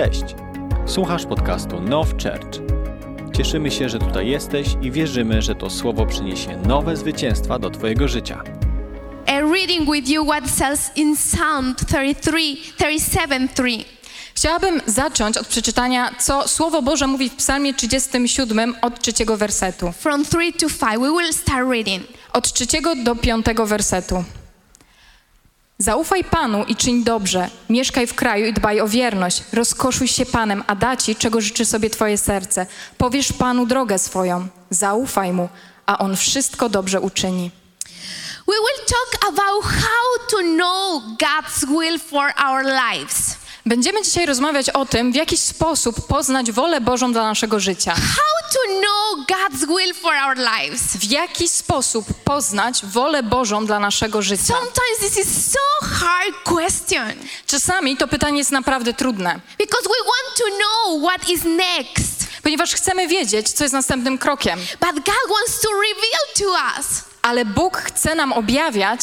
Cześć! Słuchasz podcastu Now Church. Cieszymy się, że tutaj jesteś i wierzymy, że to słowo przyniesie nowe zwycięstwa do Twojego życia. and reading with you what says in Psalm 33, 37, 3. Chciałabym zacząć od przeczytania, co Słowo Boże mówi w Psalmie 37 od trzeciego wersetu. From 3 to 5, we will start reading. Od trzeciego do piątego wersetu. Zaufaj Panu i czyń dobrze, mieszkaj w kraju i dbaj o wierność, rozkoszuj się Panem, a da Ci, czego życzy sobie Twoje serce. Powiesz Panu drogę swoją, zaufaj Mu, a On wszystko dobrze uczyni. We will talk about how to know God's will for our lives. Będziemy dzisiaj rozmawiać o tym, w jaki sposób poznać wolę Bożą dla naszego życia. How to know God's will for our lives. W jaki sposób poznać wolę Bożą dla naszego życia? Sometimes this is so hard question Czasami to pytanie jest naprawdę trudne, because we want to know what is next. ponieważ chcemy wiedzieć, co jest następnym krokiem. But God wants to reveal to us. Ale Bóg chce nam objawiać,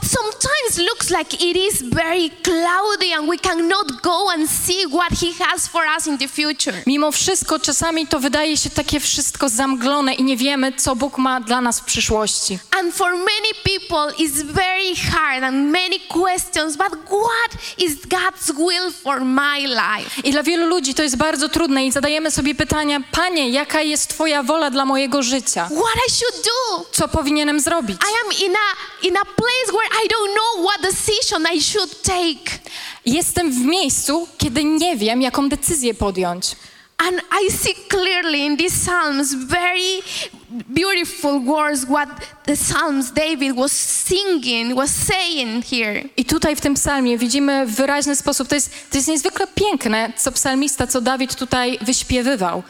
But sometimes looks like it is very cloudy and we cannot go and see what he has for us in the future. mimo wszystko czasami to wydaje się takie wszystko zamglone i nie wiemy, co Bóg ma dla nas w przyszłości. And for many people it's very hard and many questions, but what is God's will for my life? I dla wielu ludzi to jest bardzo trudne i zadajemy sobie pytania, Panie, jaka jest Twoja wola dla mojego życia? What I should do? Co powinienem zrobić? I am in a in a place where I don't know what decision I should take. Jestem w miejscu, kiedy nie wiem, jaką decyzję podjąć. And I see clearly in these Psalms very beautiful words what the Psalms David was singing, was saying here. I tutaj w tym psalmie widzimy w wyraźny sposób, to jest, to jest niezwykle piękne, co psalmista, co Dawid tutaj wyśpiewywał.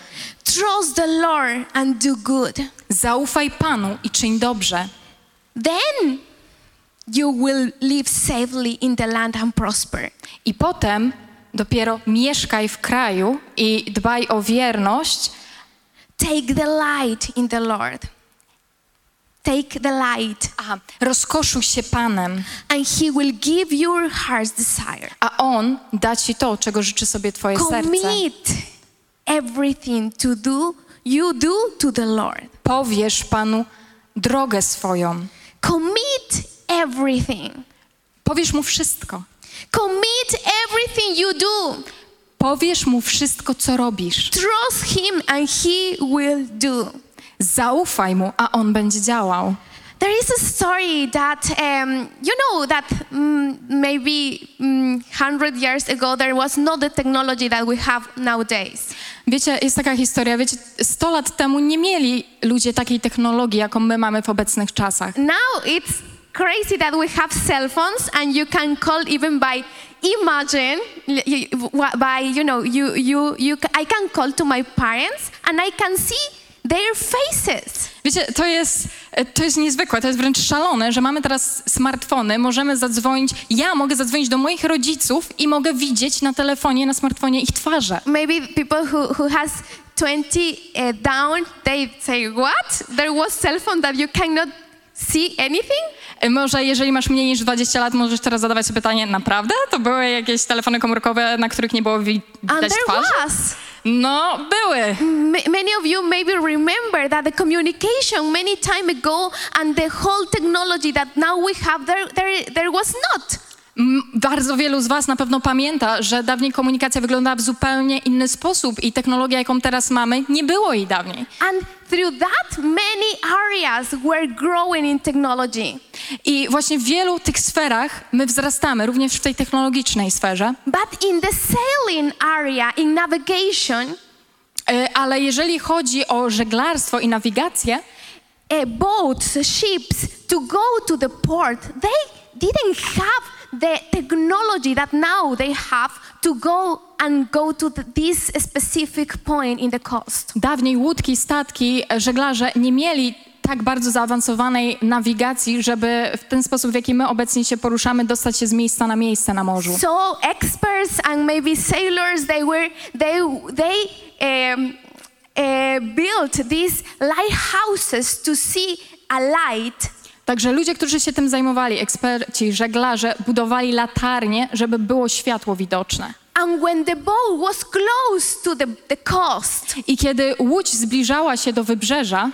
Trust the Lord and do good. Zaufaj Panu i czyń dobrze. Then you will live safely in the land and prosper. I potem dopiero mieszkaj w kraju i dbaj o wierność. Take the light in the Lord. Take the light, Aha, rozkoszuj się Panem, and He will give your heart's desire. a On da ci to, czego życzy sobie Twoje serce. Commit everything to do, you do to the Lord. Powiesz Panu drogę swoją. Commit everything. Powiesz Mu wszystko. Commit everything you do. Powiesz Mu wszystko, co robisz. Trust Him, and He will do. Zaufaj Mu, a On będzie działał. There is a story that um, you know that mm, maybe mm, hundred years ago there was not the technology that we have nowadays. Wiecie, jest taka historia, wiecie, 100 lat temu nie mieli ludzie takiej technologii, jaką my mamy w obecnych czasach. Now it's crazy that we have cell phones and you can call even by imagine by you know you you you I can call to my parents and I can see their faces. Wiecie, to jest, to jest niezwykłe, to jest wręcz szalone, że mamy teraz smartfony, możemy zadzwonić, ja mogę zadzwonić do moich rodziców i mogę widzieć na telefonie, na smartfonie ich twarze. Maybe people who, who has 20 uh, down, they say, what? There was cell phone that you cannot see anything? E, Może jeżeli masz mniej niż 20 lat, możesz teraz zadawać sobie pytanie, naprawdę? To były jakieś telefony komórkowe, na których nie było wi- And widać there twarzy? was. No, były. Many of you maybe remember that the communication many time ago and the whole technology that now we have, there, there, there was not. Bardzo wielu z Was na pewno pamięta, że dawniej komunikacja wyglądała w zupełnie inny sposób i technologia, jaką teraz mamy, nie było jej dawniej. And through that, many areas were growing in technology. I właśnie w wielu tych sferach my wzrastamy, również w tej technologicznej sferze. But in the sailing area, in navigation, E, Ale jeżeli chodzi o żeglarstwo i nawigację, uh, boats, ships, to go to the port, they didn't have the technology that now they have to go and go to the, this specific point in the coast. dawniej łódki, statki, żeglarze nie mieli tak bardzo zaawansowanej nawigacji, żeby w ten sposób, w jaki my obecnie się poruszamy, dostać się z miejsca na miejsce na morzu. So experts and maybe sailors, they were they they um, uh, built these lighthouses to see a light Także ludzie, którzy się tym zajmowali, eksperci, żeglarze, budowali latarnie, żeby było światło widoczne. And when the boat was close to the, the coast, I kiedy łódź zbliżała się do wybrzeża,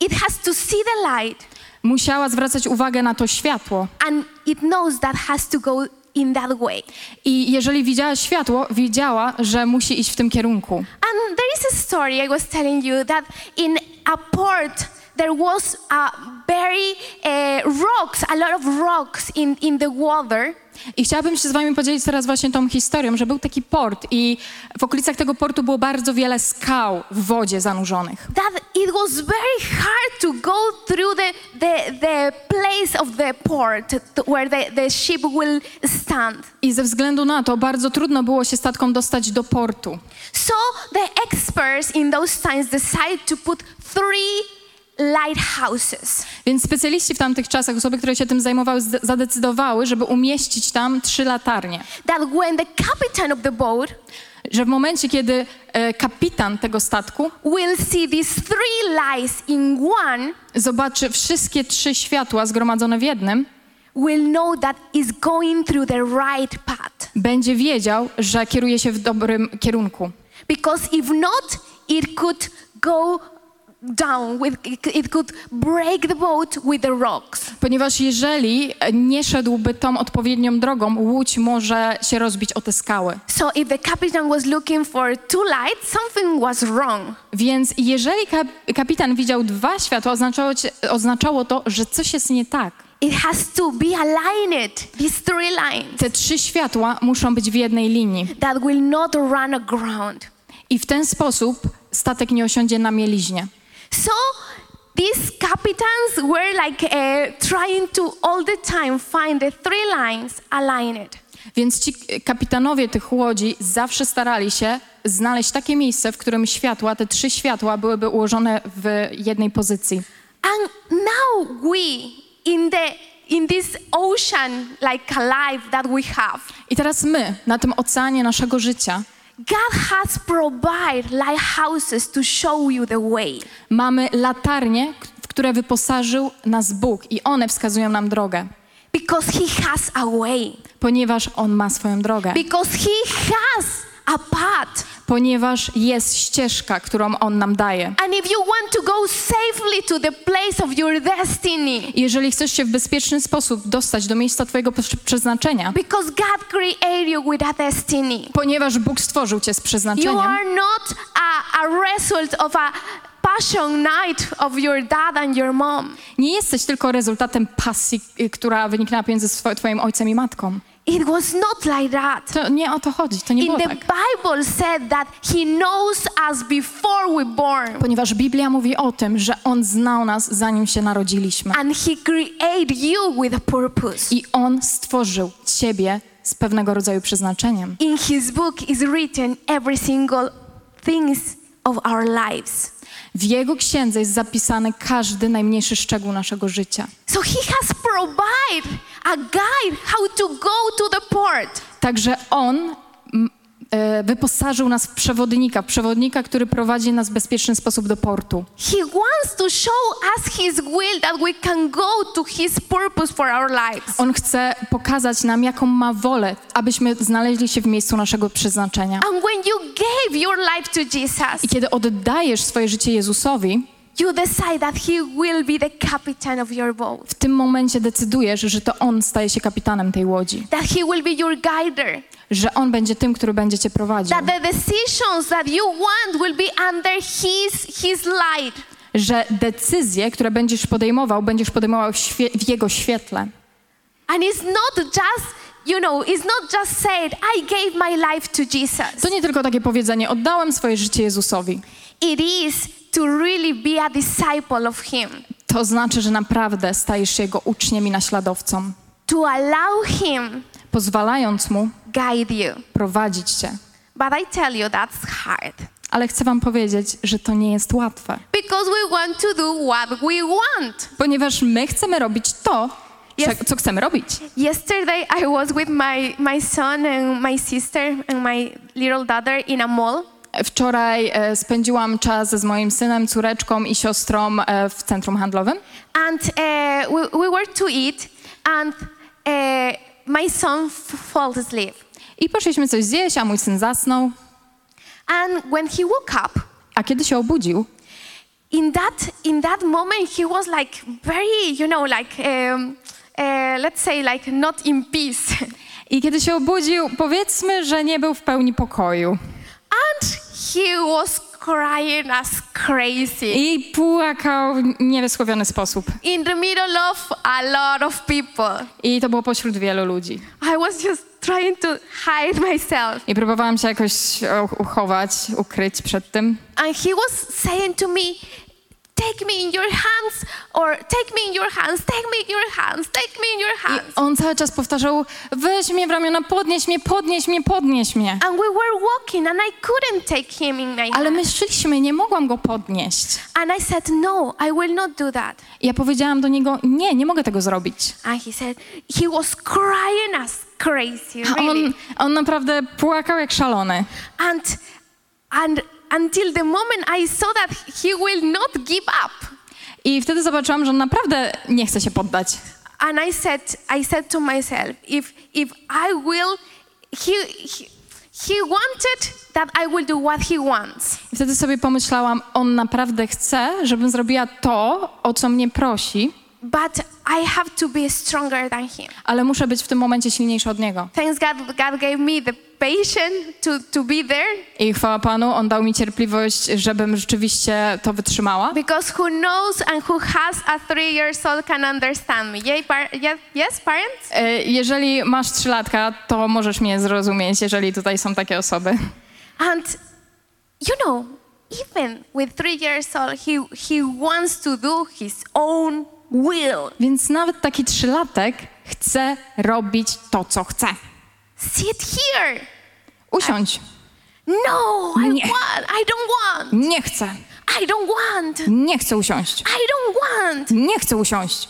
it has to see the light musiała zwracać uwagę na to światło. and it knows that has to go in that way. I jeżeli widziała światło, wiedziała, że musi iść w tym kierunku. And there is a story I was telling you that in a port there was a very uh, rocks, a lot of rocks in, in the water. I chciałabym się z wami podzielić teraz właśnie tą historią, że był taki port i w okolicach tego portu było bardzo wiele skał w wodzie zanurzonych. That it was very hard to go through the, the, the place of the port where the, the ship will stand. I ze względu na to bardzo trudno było się statkom dostać do portu. So the experts in those times decided to put three lighthouses. Więc specjaliści w tamtych czasach, osoby, które się tym zajmowały, zadecydowały, żeby umieścić tam trzy latarnie. That when the captain of the boat Że w momencie, kiedy e, kapitan tego statku will see these three lights in one, zobaczy wszystkie trzy światła zgromadzone w jednym, will know that is going through the right path. będzie wiedział, że kieruje się w dobrym kierunku. Because if not, it could go down with it, could break the boat with the rocks. Ponieważ jeżeli nie szedłby tą odpowiednią drogą, łódź może się rozbić o te skały. So if the captain was looking for two lights, something was wrong. Więc jeżeli kap kapitan widział dwa światła, oznaczało, oznaczało to, że coś jest nie tak. It has to be aligned, these three lines, Te trzy światła muszą być w jednej linii. that will not run aground. I w ten sposób statek nie osiądzie na mieliźnie. So these captains were like uh, trying to all the time find the three lines aligned. Więc ci kapitanowie tych łodzi zawsze starali się znaleźć takie miejsce, w którym światła, te trzy światła byłyby ułożone w jednej pozycji. And now we in the in this ocean like a life that we have, I teraz my, na tym oceanie naszego życia, God has provided lighthouses to show you the way. mamy latarnie, w które wyposażył nas Bóg i one wskazują nam drogę, Because he has a way. ponieważ On ma swoją drogę, Because he has a path. Ponieważ jest ścieżka, którą On nam daje. You Jeżeli chcesz się w bezpieczny sposób dostać do miejsca Twojego prze- przeznaczenia, because God created you with a destiny, ponieważ Bóg stworzył Cię z you przeznaczeniem, are not a, a result of a passion night of your dad and your mom. nie jesteś tylko rezultatem pasji, y, która wyniknęła między Twoim ojcem i matką. It was not like that. To nie o to chodzi, to nie In było the tak. Bible said that he knows us before we born Ponieważ Biblia mówi o tym, że On znał nas, zanim się narodziliśmy. and he created you with a purpose. I On stworzył Ciebie z pewnego rodzaju przeznaczeniem. In his book is written every single things of our lives. W Jego księdze jest zapisany każdy najmniejszy szczegół naszego życia. So he has provided a guide how to go to the port. Także On m, e, wyposażył nas w przewodnika, przewodnika, który prowadzi nas w bezpieczny sposób do portu. He wants to show us his will that we can go to his purpose for our lives. On chce pokazać nam, jaką ma wolę, abyśmy znaleźli się w miejscu naszego przeznaczenia. And when you gave your life to Jesus, I kiedy oddajesz swoje życie Jezusowi, you decide that he will be the captain of your boat, w tym momencie decydujesz, że to On staje się kapitanem tej łodzi, that he will be your guider, że On będzie tym, który będzie cię prowadził, that the decisions that you want will be under his his light. że decyzje, które będziesz podejmował, będziesz podejmował w, w Jego świetle. And it's not just, you know, it's not just said, I gave my life to Jesus. To nie tylko takie powiedzenie, oddałem swoje życie Jezusowi. It is to really be a disciple of him, To znaczy, że naprawdę stajesz się Jego uczniem i naśladowcą, to allow him pozwalając Mu guide you. prowadzić Cię. But I tell you, that's hard. Ale chcę Wam powiedzieć, że to nie jest łatwe, Because we want to do what we want. ponieważ my chcemy robić to, Yes. co chcemy robić. Yesterday, I was with my, my son and my sister and my little daughter in a mall. Wczoraj e, spędziłam czas z moim synem, córeczką i siostrą e, w centrum handlowym. And uh, we, we were to eat, and uh, my son fell asleep. I poszliśmy coś zjeść, a mój syn zasnął. And when he woke up, A kiedy się obudził, in that in that moment, he was like very, you know, like um, uh, let's say, like not in peace. i kiedy się obudził, powiedzmy, że nie był w pełni pokoju. and he was crying as crazy I płakał w niewysłowiony sposób. in the middle of a lot of people. I to było pośród wielu ludzi. I was just trying to hide myself. I próbowałam się jakoś uchować, ukryć przed tym. And he was saying to me, Take me in your hands, or take me in your hands, take me in your hands, take me in your I hands. on cały czas powtarzał, weź mnie w ramiona, podnieś mnie, podnieś mnie, podnieś mnie. And we were walking, and I couldn't take him in my Ale hands. my szliśmy, nie mogłam go podnieść. And I said, No, I will not do that. I ja powiedziałam do niego, nie, nie mogę tego zrobić. And he said, He was crying as crazy, A really. on, on naprawdę płakał jak szalony. And, and until the moment I saw that he will not give up. I wtedy zobaczyłam, że on naprawdę nie chce się poddać. And I said, I said to myself, if, if I will, he, he, he wanted that I will do what he wants. I wtedy sobie pomyślałam, on naprawdę chce, żebym zrobiła to, o co mnie prosi, But I have to be stronger than him. ale muszę być w tym momencie silniejsza od niego. Thanks God, God gave me the patience to, to be there I chwała Panu, on dał mi cierpliwość, żebym rzeczywiście to wytrzymała. because who knows and who has a three years old can understand me. Yeah, par- yes, yes, parents? E, Jeżeli masz trzylatka, to możesz mnie zrozumieć, jeżeli tutaj są takie osoby. And you know, even with three years old, he, he wants to do his own will. Więc nawet taki trzylatek chce robić to, co chce. Sit here. Usiądź. No, I Nie. want. I don't want. Nie chcę. I don't want. Nie chcę usiąść. I don't want. Nie chcę usiąść.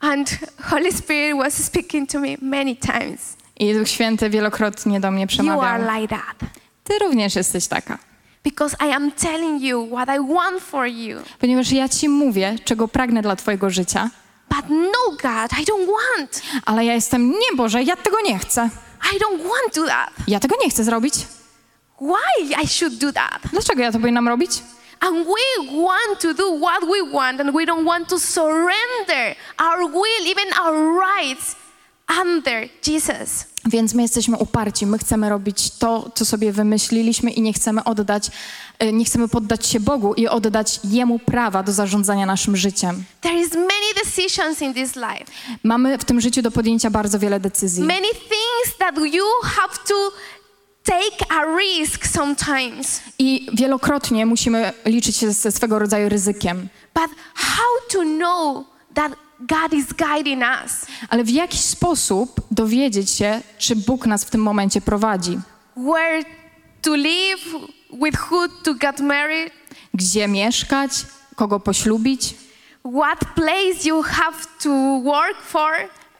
And Holy Spirit was speaking to me many times. I Duch Święty wielokrotnie do mnie You przemawiał. are like that. Ty również jesteś taka. Because I am telling you what I want for you. Ponieważ ja ci mówię, czego pragnę dla twojego życia, But no, God, I don't want. ale ja jestem, nie Boże, ja tego nie chcę. I don't want to do that. Ja tego nie chcę zrobić. Why I should do that? Dlaczego ja to powinnam robić? And we want to do what we want, and we don't want to surrender our will, even our rights, under Jesus. Więc my jesteśmy uparci, my chcemy robić to, co sobie wymyśliliśmy i nie chcemy oddać, e, nie chcemy poddać się Bogu i oddać Jemu prawa do zarządzania naszym życiem. There is many decisions in this life, Mamy w tym życiu do podjęcia bardzo wiele decyzji. many things that you have to take a risk sometimes. I wielokrotnie musimy liczyć się ze swego rodzaju ryzykiem. But how to know that God is guiding us? Ale w jakiś sposób dowiedzieć się, czy Bóg nas w tym momencie prowadzi? Where to live, with who to get married, Gdzie mieszkać? Kogo poślubić? what place you have to work for?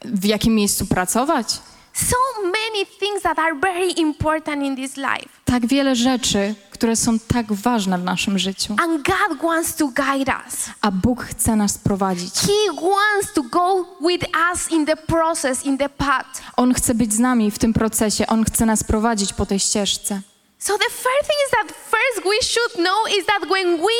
W jakim miejscu pracować? So many things that are very important in this life. Tak wiele rzeczy, które są tak ważne w naszym życiu. And God wants to guide us. A Bóg chce nas prowadzić. He wants to go with us in the process, in the path. On chce być z nami w tym procesie, On chce nas prowadzić po tej ścieżce. So the first thing is that first we should know is that when we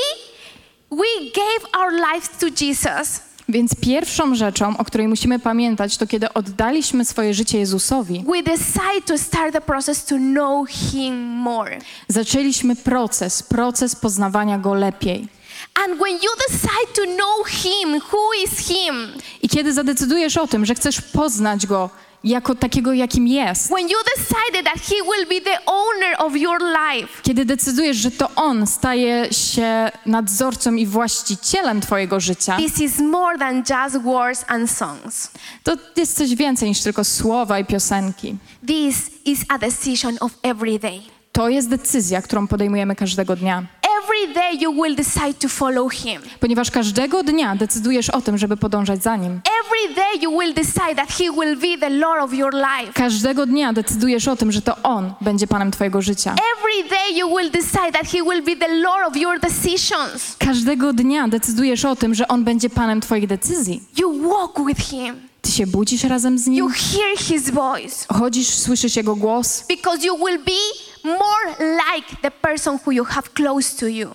we gave our lives to Jesus, Więc pierwszą rzeczą, o której musimy pamiętać, to kiedy oddaliśmy swoje życie Jezusowi, we decide to start the process to know him more. zaczęliśmy proces, proces poznawania Go lepiej. And when you decide to know him, who is him? I kiedy zadecydujesz o tym, że chcesz poznać Go jako takiego, jakim jest, kiedy decydujesz, że to On staje się nadzorcą i właścicielem Twojego życia, this is more than just words and songs. to jest coś więcej niż tylko słowa i piosenki. This is a decision of every day. To jest decyzja, którą podejmujemy każdego dnia. Every day you will decide to follow Him. Ponieważ każdego dnia decydujesz o tym, żeby podążać za Nim. Every day you will decide that He will be the Lord of your life. Każdego dnia decydujesz o tym, że to On będzie Panem Twojego życia. Every day you will decide that He will be the Lord of your decisions. Każdego dnia decydujesz o tym, że On będzie Panem Twoich decyzji. You walk with Him. Ty się budzisz razem z You Nim, hear His voice. chodzisz, słyszysz Jego głos, Because you will be more like the person who you have close to you.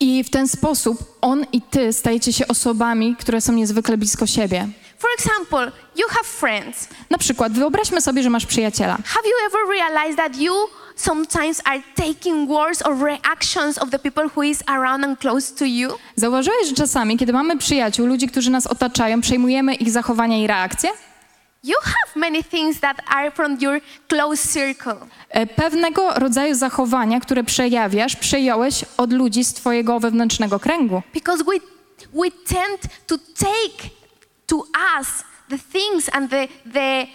i w ten sposób On i Ty stajecie się osobami, które są niezwykle blisko siebie. For example, you have friends. Na przykład, wyobraźmy sobie, że masz przyjaciela. Have you ever realized that you sometimes are taking words or reactions of the people who is around and close to you? Zauważyłeś, że czasami, kiedy mamy przyjaciół, ludzi, którzy nas otaczają, przejmujemy ich zachowania i reakcje? You have many things that are from your close circle. E, Pewnego rodzaju zachowania, które przejawiasz, przejąłeś od ludzi z Twojego wewnętrznego kręgu. Because we, we tend to take to us the things and the, the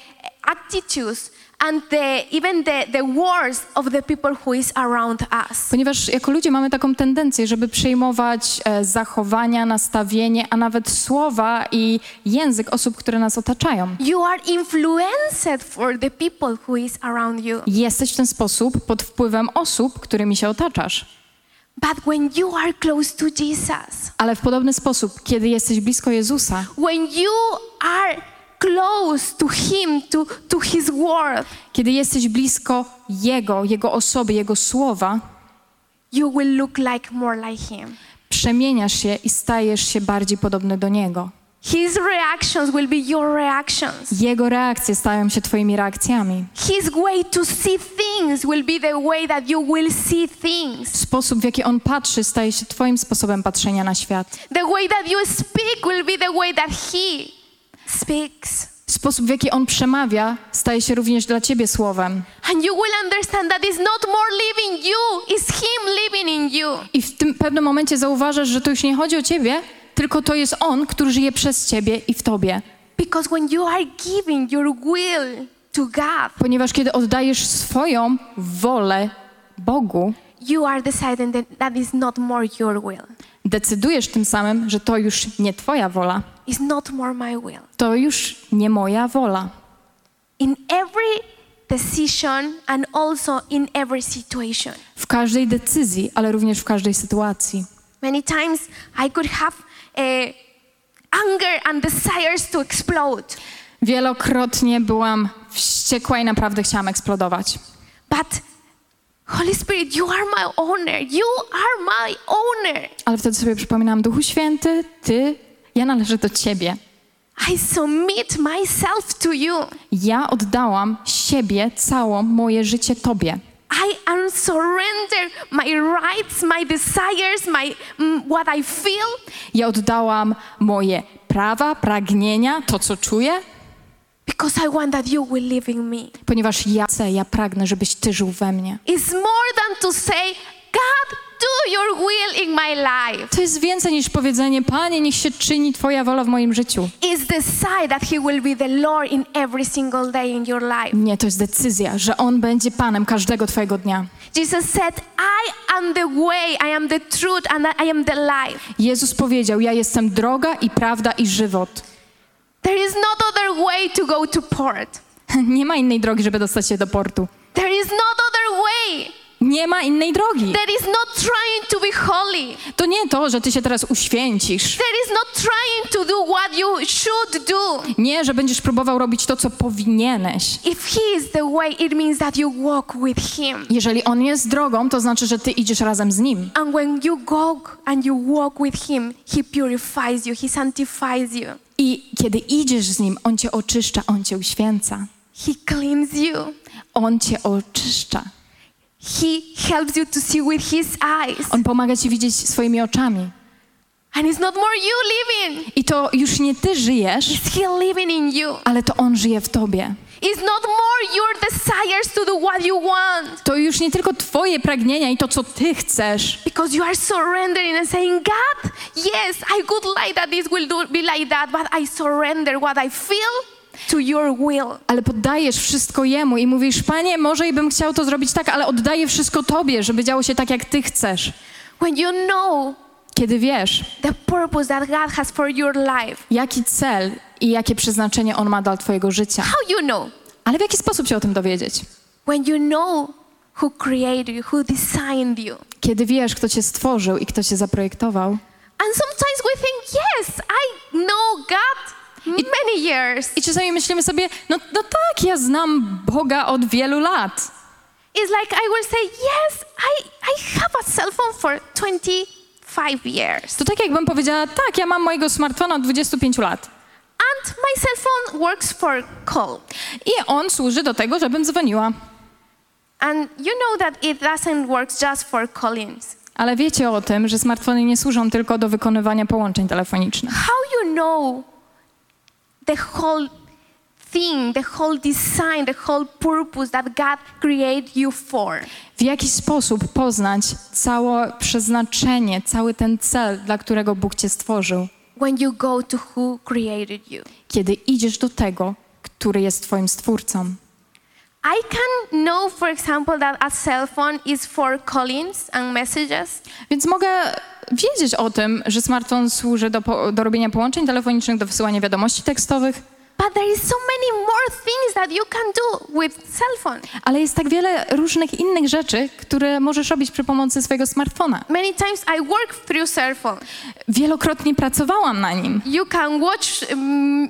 attitudes and the, even the, the words of the people who is around us. Ponieważ jako ludzie mamy taką tendencję, żeby przejmować e, zachowania, nastawienie, a nawet słowa i język osób, które nas otaczają. You are influenced for the people who is around you. Jesteś w ten sposób pod wpływem osób, którymi się otaczasz. But when you are close to Jesus, Ale w podobny sposób, kiedy jesteś blisko Jezusa, when you are close to Him, to, to His Word, kiedy jesteś blisko Jego, Jego osoby, Jego słowa, you will look like more like Him. przemieniasz się i stajesz się bardziej podobny do Niego. His reactions will be your reactions. Jego reakcje stają się Twoimi reakcjami. His way to see things will be the way that you will see things. Sposób, w jaki On patrzy, staje się Twoim sposobem patrzenia na świat. The way that you speak will be the way that He speaks. Sposób, w jaki On przemawia, staje się również dla Ciebie słowem. And you will understand that it's not more living you, it's Him living in you. I w tym pewnym momencie zauważasz, że to już nie chodzi o Ciebie, tylko to jest On, który żyje przez Ciebie i w Tobie. Because when you are giving your will to God, Ponieważ kiedy oddajesz swoją wolę Bogu, you are deciding that that is not more your will. decydujesz tym samym, że to już nie Twoja wola, It's not more my will. To już nie moja wola. In every decision and also in every situation. W każdej decyzji, ale również w każdej sytuacji. Many times I could have uh, anger and desires to explode, Wielokrotnie byłam wściekła i naprawdę chciałam eksplodować. but Holy Spirit, you are my owner. You are my owner. Ale wtedy sobie przypominałam, Duchu Święty, Ty, ja należę do Ciebie. I submit myself to you. Ja oddałam siebie, całą moje życie Tobie. I am surrender my rights, my desires, my mm, what I feel Ja oddałam moje prawa, pragnienia, to co czuję, because I want that you will live in me. ponieważ ja chcę, ja pragnę, żebyś Ty żył we mnie. It's more than to say, God, do your will in my life. To jest więcej niż powiedzenie, Panie, niech się czyni Twoja wola w moim życiu. It's decide that He will be the Lord in every single day in your life. Nie, to jest decyzja, że On będzie Panem każdego Twojego dnia. Jesus said, I am the way, I am the truth, and I am the life. Jezus powiedział, ja jestem droga i prawda i żywot. There is no other way to go to port. Nie ma innej drogi, żeby dostać się do portu. There is no other way. Nie ma innej drogi. There is not trying to be holy. To nie to, że ty się teraz uświęcisz. There is not trying to do what you should do. Nie, że będziesz próbował robić to, co powinieneś. If He is the way, it means that you walk with Him. Jeżeli On jest drogą, to znaczy, że ty idziesz razem z Nim. And when you go and you walk with Him, He purifies you, He sanctifies you, I kiedy idziesz z Nim, On cię oczyszcza, On cię uświęca. He cleans you. On cię oczyszcza. He helps you to see with His eyes. On pomaga ci widzieć swoimi oczami. And it's not more you living, I to już nie ty żyjesz, it's He living in you. ale to On żyje w tobie. It's not more your desires to do what you want. To już nie tylko twoje pragnienia i to, co ty chcesz, Because you are surrendering and saying, God, yes, I would like that this will do, be like that, but I surrender what I feel to your will. ale poddajesz wszystko Jemu i mówisz, Panie, może i bym chciał to zrobić tak, ale oddaję wszystko Tobie, żeby działo się tak, jak Ty chcesz. When you know Kiedy wiesz, the purpose that God has for your life. jaki cel i jakie przeznaczenie On ma dla Twojego życia. How you know? Ale w jaki sposób się o tym dowiedzieć? When you know who created you, who designed you. Kiedy wiesz, kto Cię stworzył i kto Cię zaprojektował. And sometimes we think, yes, I know God many years. I czasami myślimy sobie, no, no tak, ja znam Boga od wielu lat. It's like I will say, yes, I, I have a cell phone for 25 years. To tak jakbym powiedziała, tak, ja mam mojego smartfona od 25 lat. And my cell phone works for call. I on służy do tego, żebym dzwoniła. And you know that it doesn't work just for callings. Ale wiecie o tym, że smartfony nie służą tylko do wykonywania połączeń telefonicznych. How you know the whole thing, the whole design, the whole purpose that God created you for? W jaki sposób poznać całe przeznaczenie, cały ten cel, dla którego Bóg cię stworzył, When you go to who created you. kiedy idziesz do tego, który jest twoim stwórcą. I can know, for example, that a cell phone is for callings and messages, Więc mogę wiedzieć o tym, że smartfon służy do, do robienia połączeń telefonicznych, do wysyłania wiadomości tekstowych, but there is so many more things that you can do with cell phone. ale jest tak wiele różnych innych rzeczy, które możesz robić przy pomocy swojego smartfona. Many times I work through cell phone. Wielokrotnie pracowałam na nim. You can watch um,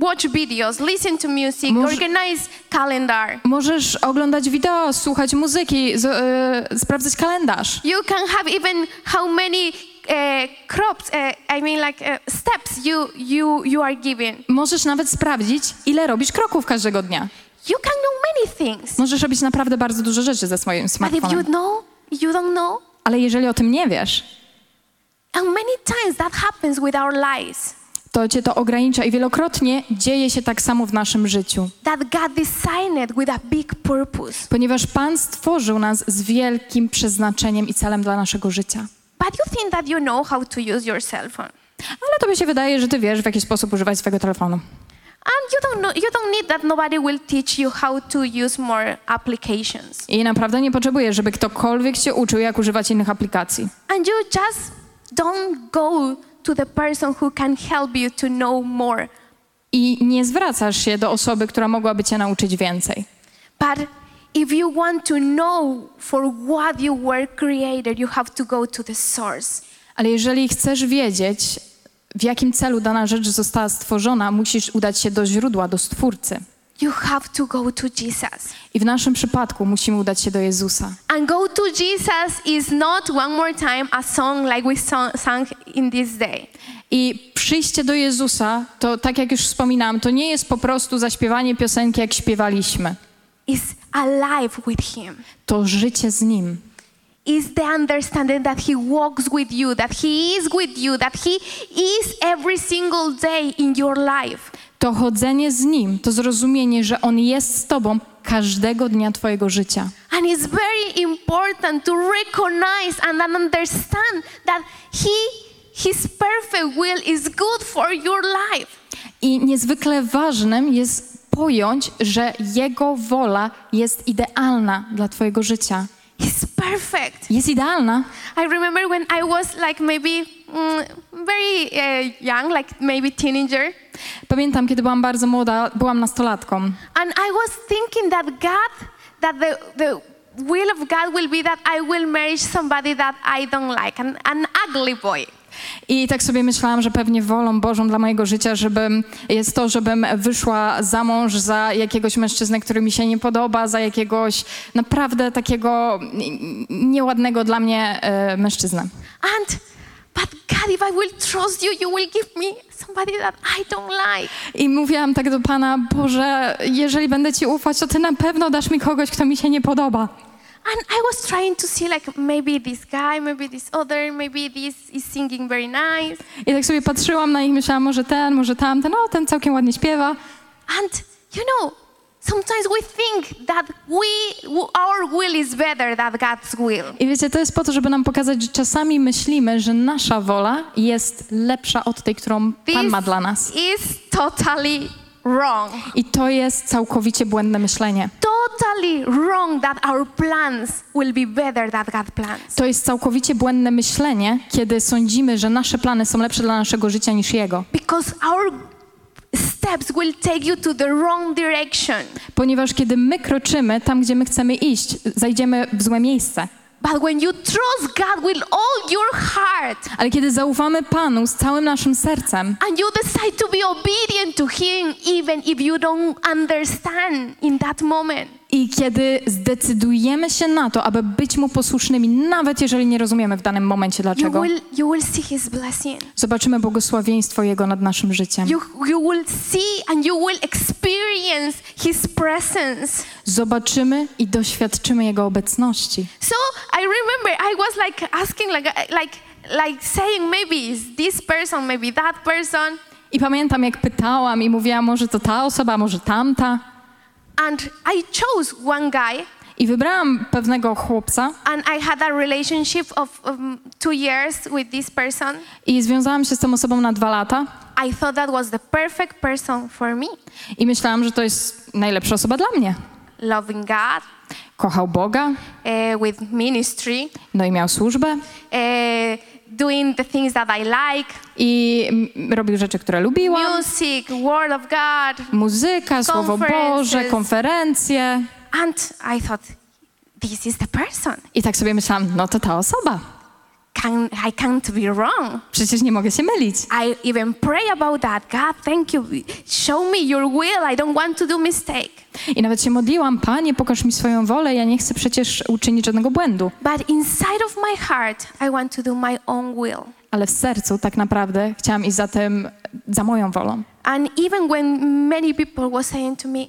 watch videos, listen to music, Może- organize calendar. Możesz oglądać wideo, słuchać muzyki, z, e, sprawdzać kalendarz. You can have even how many uh, crops, uh, I mean like uh, steps you you you are given. Możesz nawet sprawdzić, ile robisz kroków każdego dnia. You can know many things. Możesz robić naprawdę bardzo dużo rzeczy ze swoim But if you smartfonem. know, you don't know. Ale jeżeli o tym nie wiesz, And many times that happens with our lives. to cię to ogranicza i wielokrotnie dzieje się tak samo w naszym życiu. That God designed with a big purpose. Ponieważ Pan stworzył nas z wielkim przeznaczeniem i celem dla naszego życia. But you think that you know how to use your cell phone. Ale tobie się wydaje, że ty wiesz, w jaki sposób używać swojego telefonu. And you don't know you don't need that nobody will teach you how to use more applications. I naprawdę nie potrzebujesz, żeby ktokolwiek cię uczył, jak używać innych aplikacji. And you just don't go to the person who can help you to know more. I nie zwracasz się do osoby, która mogłaby cię nauczyć więcej. But if you want to know for what you were created, you have to go to the source. Ale jeżeli chcesz wiedzieć, w jakim celu dana rzecz została stworzona, musisz udać się do źródła, do Stwórcy. You have to go to Jesus. I w naszym przypadku musimy udać się do Jezusa. And go to Jesus is not one more time a song like we sang in this day. I przyjście do Jezusa, to tak jak już wspominałam, to nie jest po prostu zaśpiewanie piosenki, jak śpiewaliśmy. It's alive with Him. To życie z Nim. Is the understanding that He walks with you, that He is with you, that He is every single day in your life. To chodzenie z Nim, to zrozumienie, że On jest z Tobą każdego dnia Twojego życia. And it's very important to recognize and understand that He, His perfect will is good for your life. I niezwykle ważnym jest pojąć, że Jego wola jest idealna dla Twojego życia. He's perfect. Jest idealna. I remember when I was like maybe mm, very uh, young, like maybe teenager, Pamiętam, kiedy byłam bardzo młoda, byłam nastolatką. and I was thinking that God, that the, the will of God will be that I will marry somebody that I don't like, an, an ugly boy. I tak sobie myślałam, że pewnie wolą Bożą dla mojego życia, żebym, jest to, żebym wyszła za mąż za jakiegoś mężczyznę, który mi się nie podoba, za jakiegoś naprawdę takiego nieładnego dla mnie e, mężczyznę. And but God, if I will trust you, you will give me somebody that I don't like. I mówiłam tak do Pana, Boże, jeżeli będę Ci ufać, to Ty na pewno dasz mi kogoś, kto mi się nie podoba. And I was trying to see like maybe this guy, maybe this other, maybe this is singing very nice. I tak sobie patrzyłam na nich, myślałam, może ten, może tamten, o, ten całkiem ładnie śpiewa. And you know, sometimes we think that we our will is better than God's will. I wiecie, to jest po to, żeby nam pokazać, że czasami myślimy, że nasza wola jest lepsza od tej, którą Pan ma dla nas. is totally wrong. I to jest całkowicie błędne myślenie. Totally wrong that our plans will be better than God plans. To jest całkowicie błędne myślenie, kiedy sądzimy, że nasze plany są lepsze dla naszego życia niż Jego. Because our steps will take you to the wrong direction. Ponieważ kiedy my kroczymy tam, gdzie my chcemy iść, zajdziemy w złe miejsce. But when you trust God with all your heart Ale kiedy zaufamy Panu z całym naszym sercem and you decide to be obedient to Him, even if you don't understand in that moment, i kiedy zdecydujemy się na to, aby być Mu posłusznymi, nawet jeżeli nie rozumiemy w danym momencie you dlaczego, will, you will see His blessing. zobaczymy błogosławieństwo Jego nad naszym życiem. You, you will see and you will experience His presence. Zobaczymy i doświadczymy Jego obecności. So I remember I was like asking, like, like, like saying, maybe this person, maybe that person. I pamiętam, jak pytałam i mówiłam, może to ta osoba, może tamta. And I chose one guy, I wybrałam pewnego chłopca and I had a relationship of um, two years with this person. i związałam się z tą osobą na dwa lata. I thought that was the perfect person for me. I myślałam, że to jest najlepsza osoba dla mnie. Loving God, Kochał Boga, uh, with ministry, no i miał służbę uh, doing the things that I like, i robił rzeczy, które lubiłam. music, Word of God. Muzyka, Słowo Boże, konferencje. And I thought, this is the person. I tak sobie myślałam, no to ta osoba. Can, I can't be wrong. Przecież nie mogę się mylić. I even pray about that. God, thank you. Show me your will. I don't want to do mistake. I nawet się modliłam, Panie, pokaż mi swoją wolę, ja nie chcę przecież uczynić żadnego błędu. But inside of my heart, I want to do my own will. Ale w sercu tak naprawdę chciałam iść za tym, za moją wolą. And even when many people were saying to me,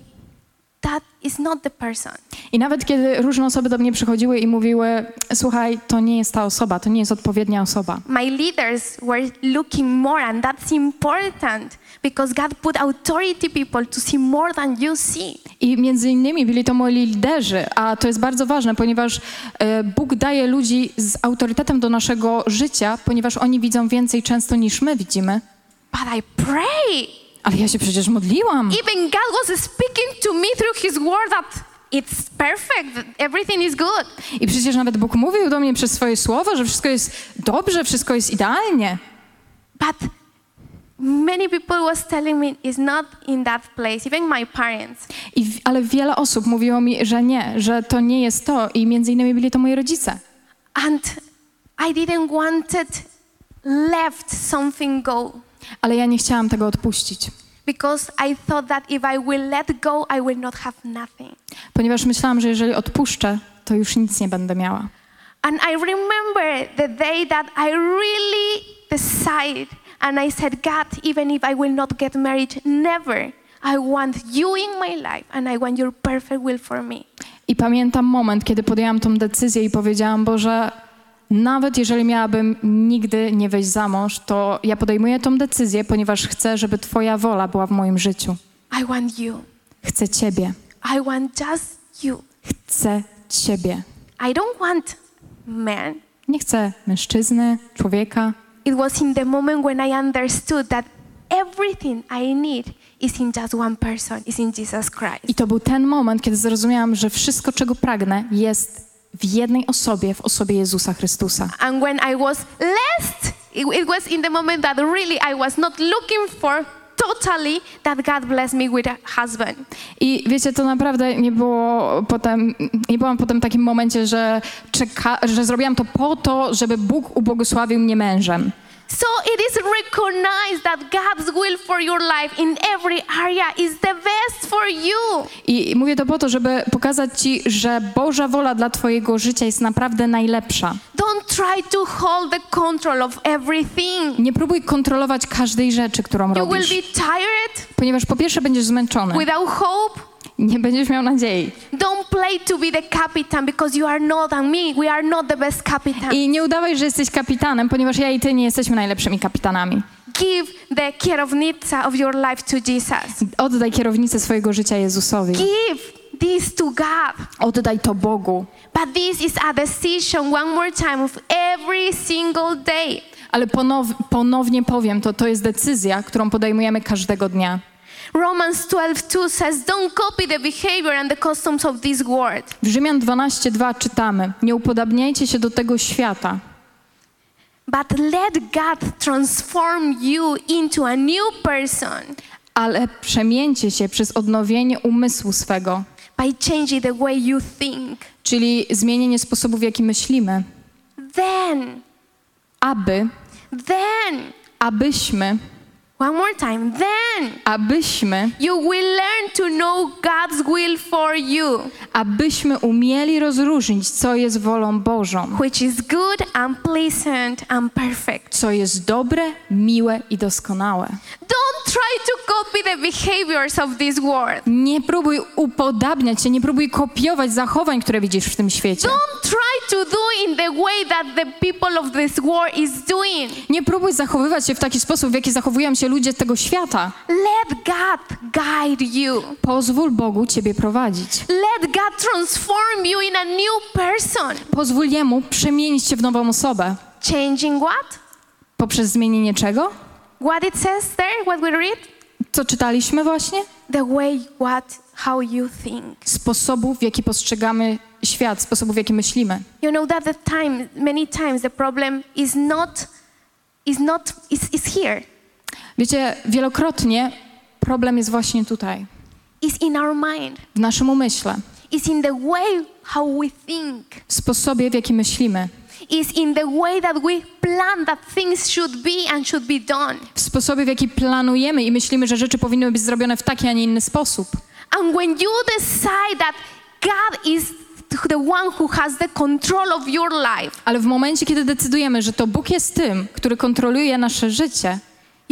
that is not the person. I nawet kiedy różne osoby do mnie przychodziły i mówiły, słuchaj, to nie jest ta osoba, to nie jest odpowiednia osoba. My leaders were looking more, and that's important because God put authority people to see more than you see. I między innymi byli to moi liderzy, a to jest bardzo ważne, ponieważ e, Bóg daje ludzi z autorytetem do naszego życia, ponieważ oni widzą więcej często niż my widzimy. But I pray. Ale ja się przecież modliłam. Even God was speaking to me through His word that it's perfect, everything is good. I przecież nawet Bóg mówił do mnie przez swoje słowo, że wszystko jest dobrze, wszystko jest idealnie. But many people was telling me it's not in that place, even my parents. I, ale wiele osób mówiło mi, że nie, że to nie jest to i między innymi byli to moi rodzice. And I didn't wanted left something go Ale ja nie chciałam tego odpuścić, because I thought that if I will let go, I will not have nothing. ponieważ myślałam, że jeżeli odpuszczę, to już nic nie będę miała. And I remember the day that I really decided and I said, God, even if I will not get married, never. I want you in my life and I want your perfect will for me. I pamiętam moment, kiedy podjęłam tą decyzję i powiedziałam, Boże, nawet jeżeli miałabym nigdy nie wejść za mąż, to ja podejmuję tą decyzję, ponieważ chcę, żeby Twoja wola była w moim życiu. I want you. Chcę Ciebie. I want just you. Chcę Ciebie. I don't want man. Nie chcę mężczyzny, człowieka. It was in the moment when I understood that everything I need is in just one person, is in Jesus Christ. I to był ten moment, kiedy zrozumiałam, że wszystko, czego pragnę, jest w jednej osobie, w osobie Jezusa Chrystusa. And when I was it, it was in the moment that really I was not looking for totally that God blessed me with a husband. I wiecie, to naprawdę nie było potem, nie byłam potem w takim momencie, że, czeka, że zrobiłam to po to, żeby Bóg ubłogosławił mnie mężem. So it is recognized that God's will for your life in every area is the best for you. I mówię to po to, żeby pokazać Ci, że Boża wola dla Twojego życia jest naprawdę najlepsza. Don't try to hold the control of everything. Nie próbuj kontrolować każdej rzeczy, którą You will robisz, be tired ponieważ po pierwsze będziesz zmęczony, without hope. Nie będziesz miał nadziei Don't play to be the captain because you are not and me. We are not the best captain. i nie udawaj, że jesteś kapitanem, ponieważ ja i Ty nie jesteśmy najlepszymi kapitanami. Give the kierownica of your life to Jesus. Oddaj kierownicę swojego życia Jezusowi. Give this to God. Oddaj to Bogu. But this is a decision, one more time, of every single day. Ale ponow, ponownie powiem, to, to jest decyzja, którą podejmujemy każdego dnia. Romans 12:2 says, "Don't copy the behavior and the customs of this world, W Rzymian 12:2 czytamy: Nie upodabniajcie się do tego świata, but let God transform you into a new person ale przemieńcie się przez odnowienie umysłu swego, by changing the way you think." czyli zmienienie sposobu, w jaki myślimy, Then, aby, then, abyśmy, one more time, then abyśmy, you will learn to know God's will for you, abyśmy umieli rozróżnić, co jest wolą Bożą, which is good and pleasant and perfect. co jest dobre, miłe i doskonałe. Don't try to copy the behaviors of this world. Nie próbuj upodabniać się, nie próbuj kopiować zachowań, które widzisz w tym świecie. Don't try to do in the way that the people of this world is doing. Nie próbuj zachowywać się w taki sposób, w jaki zachowują się ludzie tego świata. Let God guide you. Pozwól Bogu Ciebie prowadzić. Let God transform you in a new person. Pozwól Jemu przemienić Cię w nową osobę. Changing what? Poprzez zmienienie czego? What it says there, what we read? Co czytaliśmy właśnie? The way what how you think. Sposobu, w jaki postrzegamy świat, sposobu, w jaki myślimy. You know that the time many times the problem is not is not is, is here. Wiecie, wielokrotnie problem jest właśnie tutaj, Is in our mind. w naszym umyśle, Is in the way how we think. w sposobie, w jaki myślimy, Is in the way that we plan that things should be and should be done. w sposobie, w jaki planujemy i myślimy, że rzeczy powinny być zrobione w taki, a nie inny sposób. And when you decide that God is the one who has the control of your life, Ale w momencie, kiedy decydujemy, że to Bóg jest tym, który kontroluje nasze życie,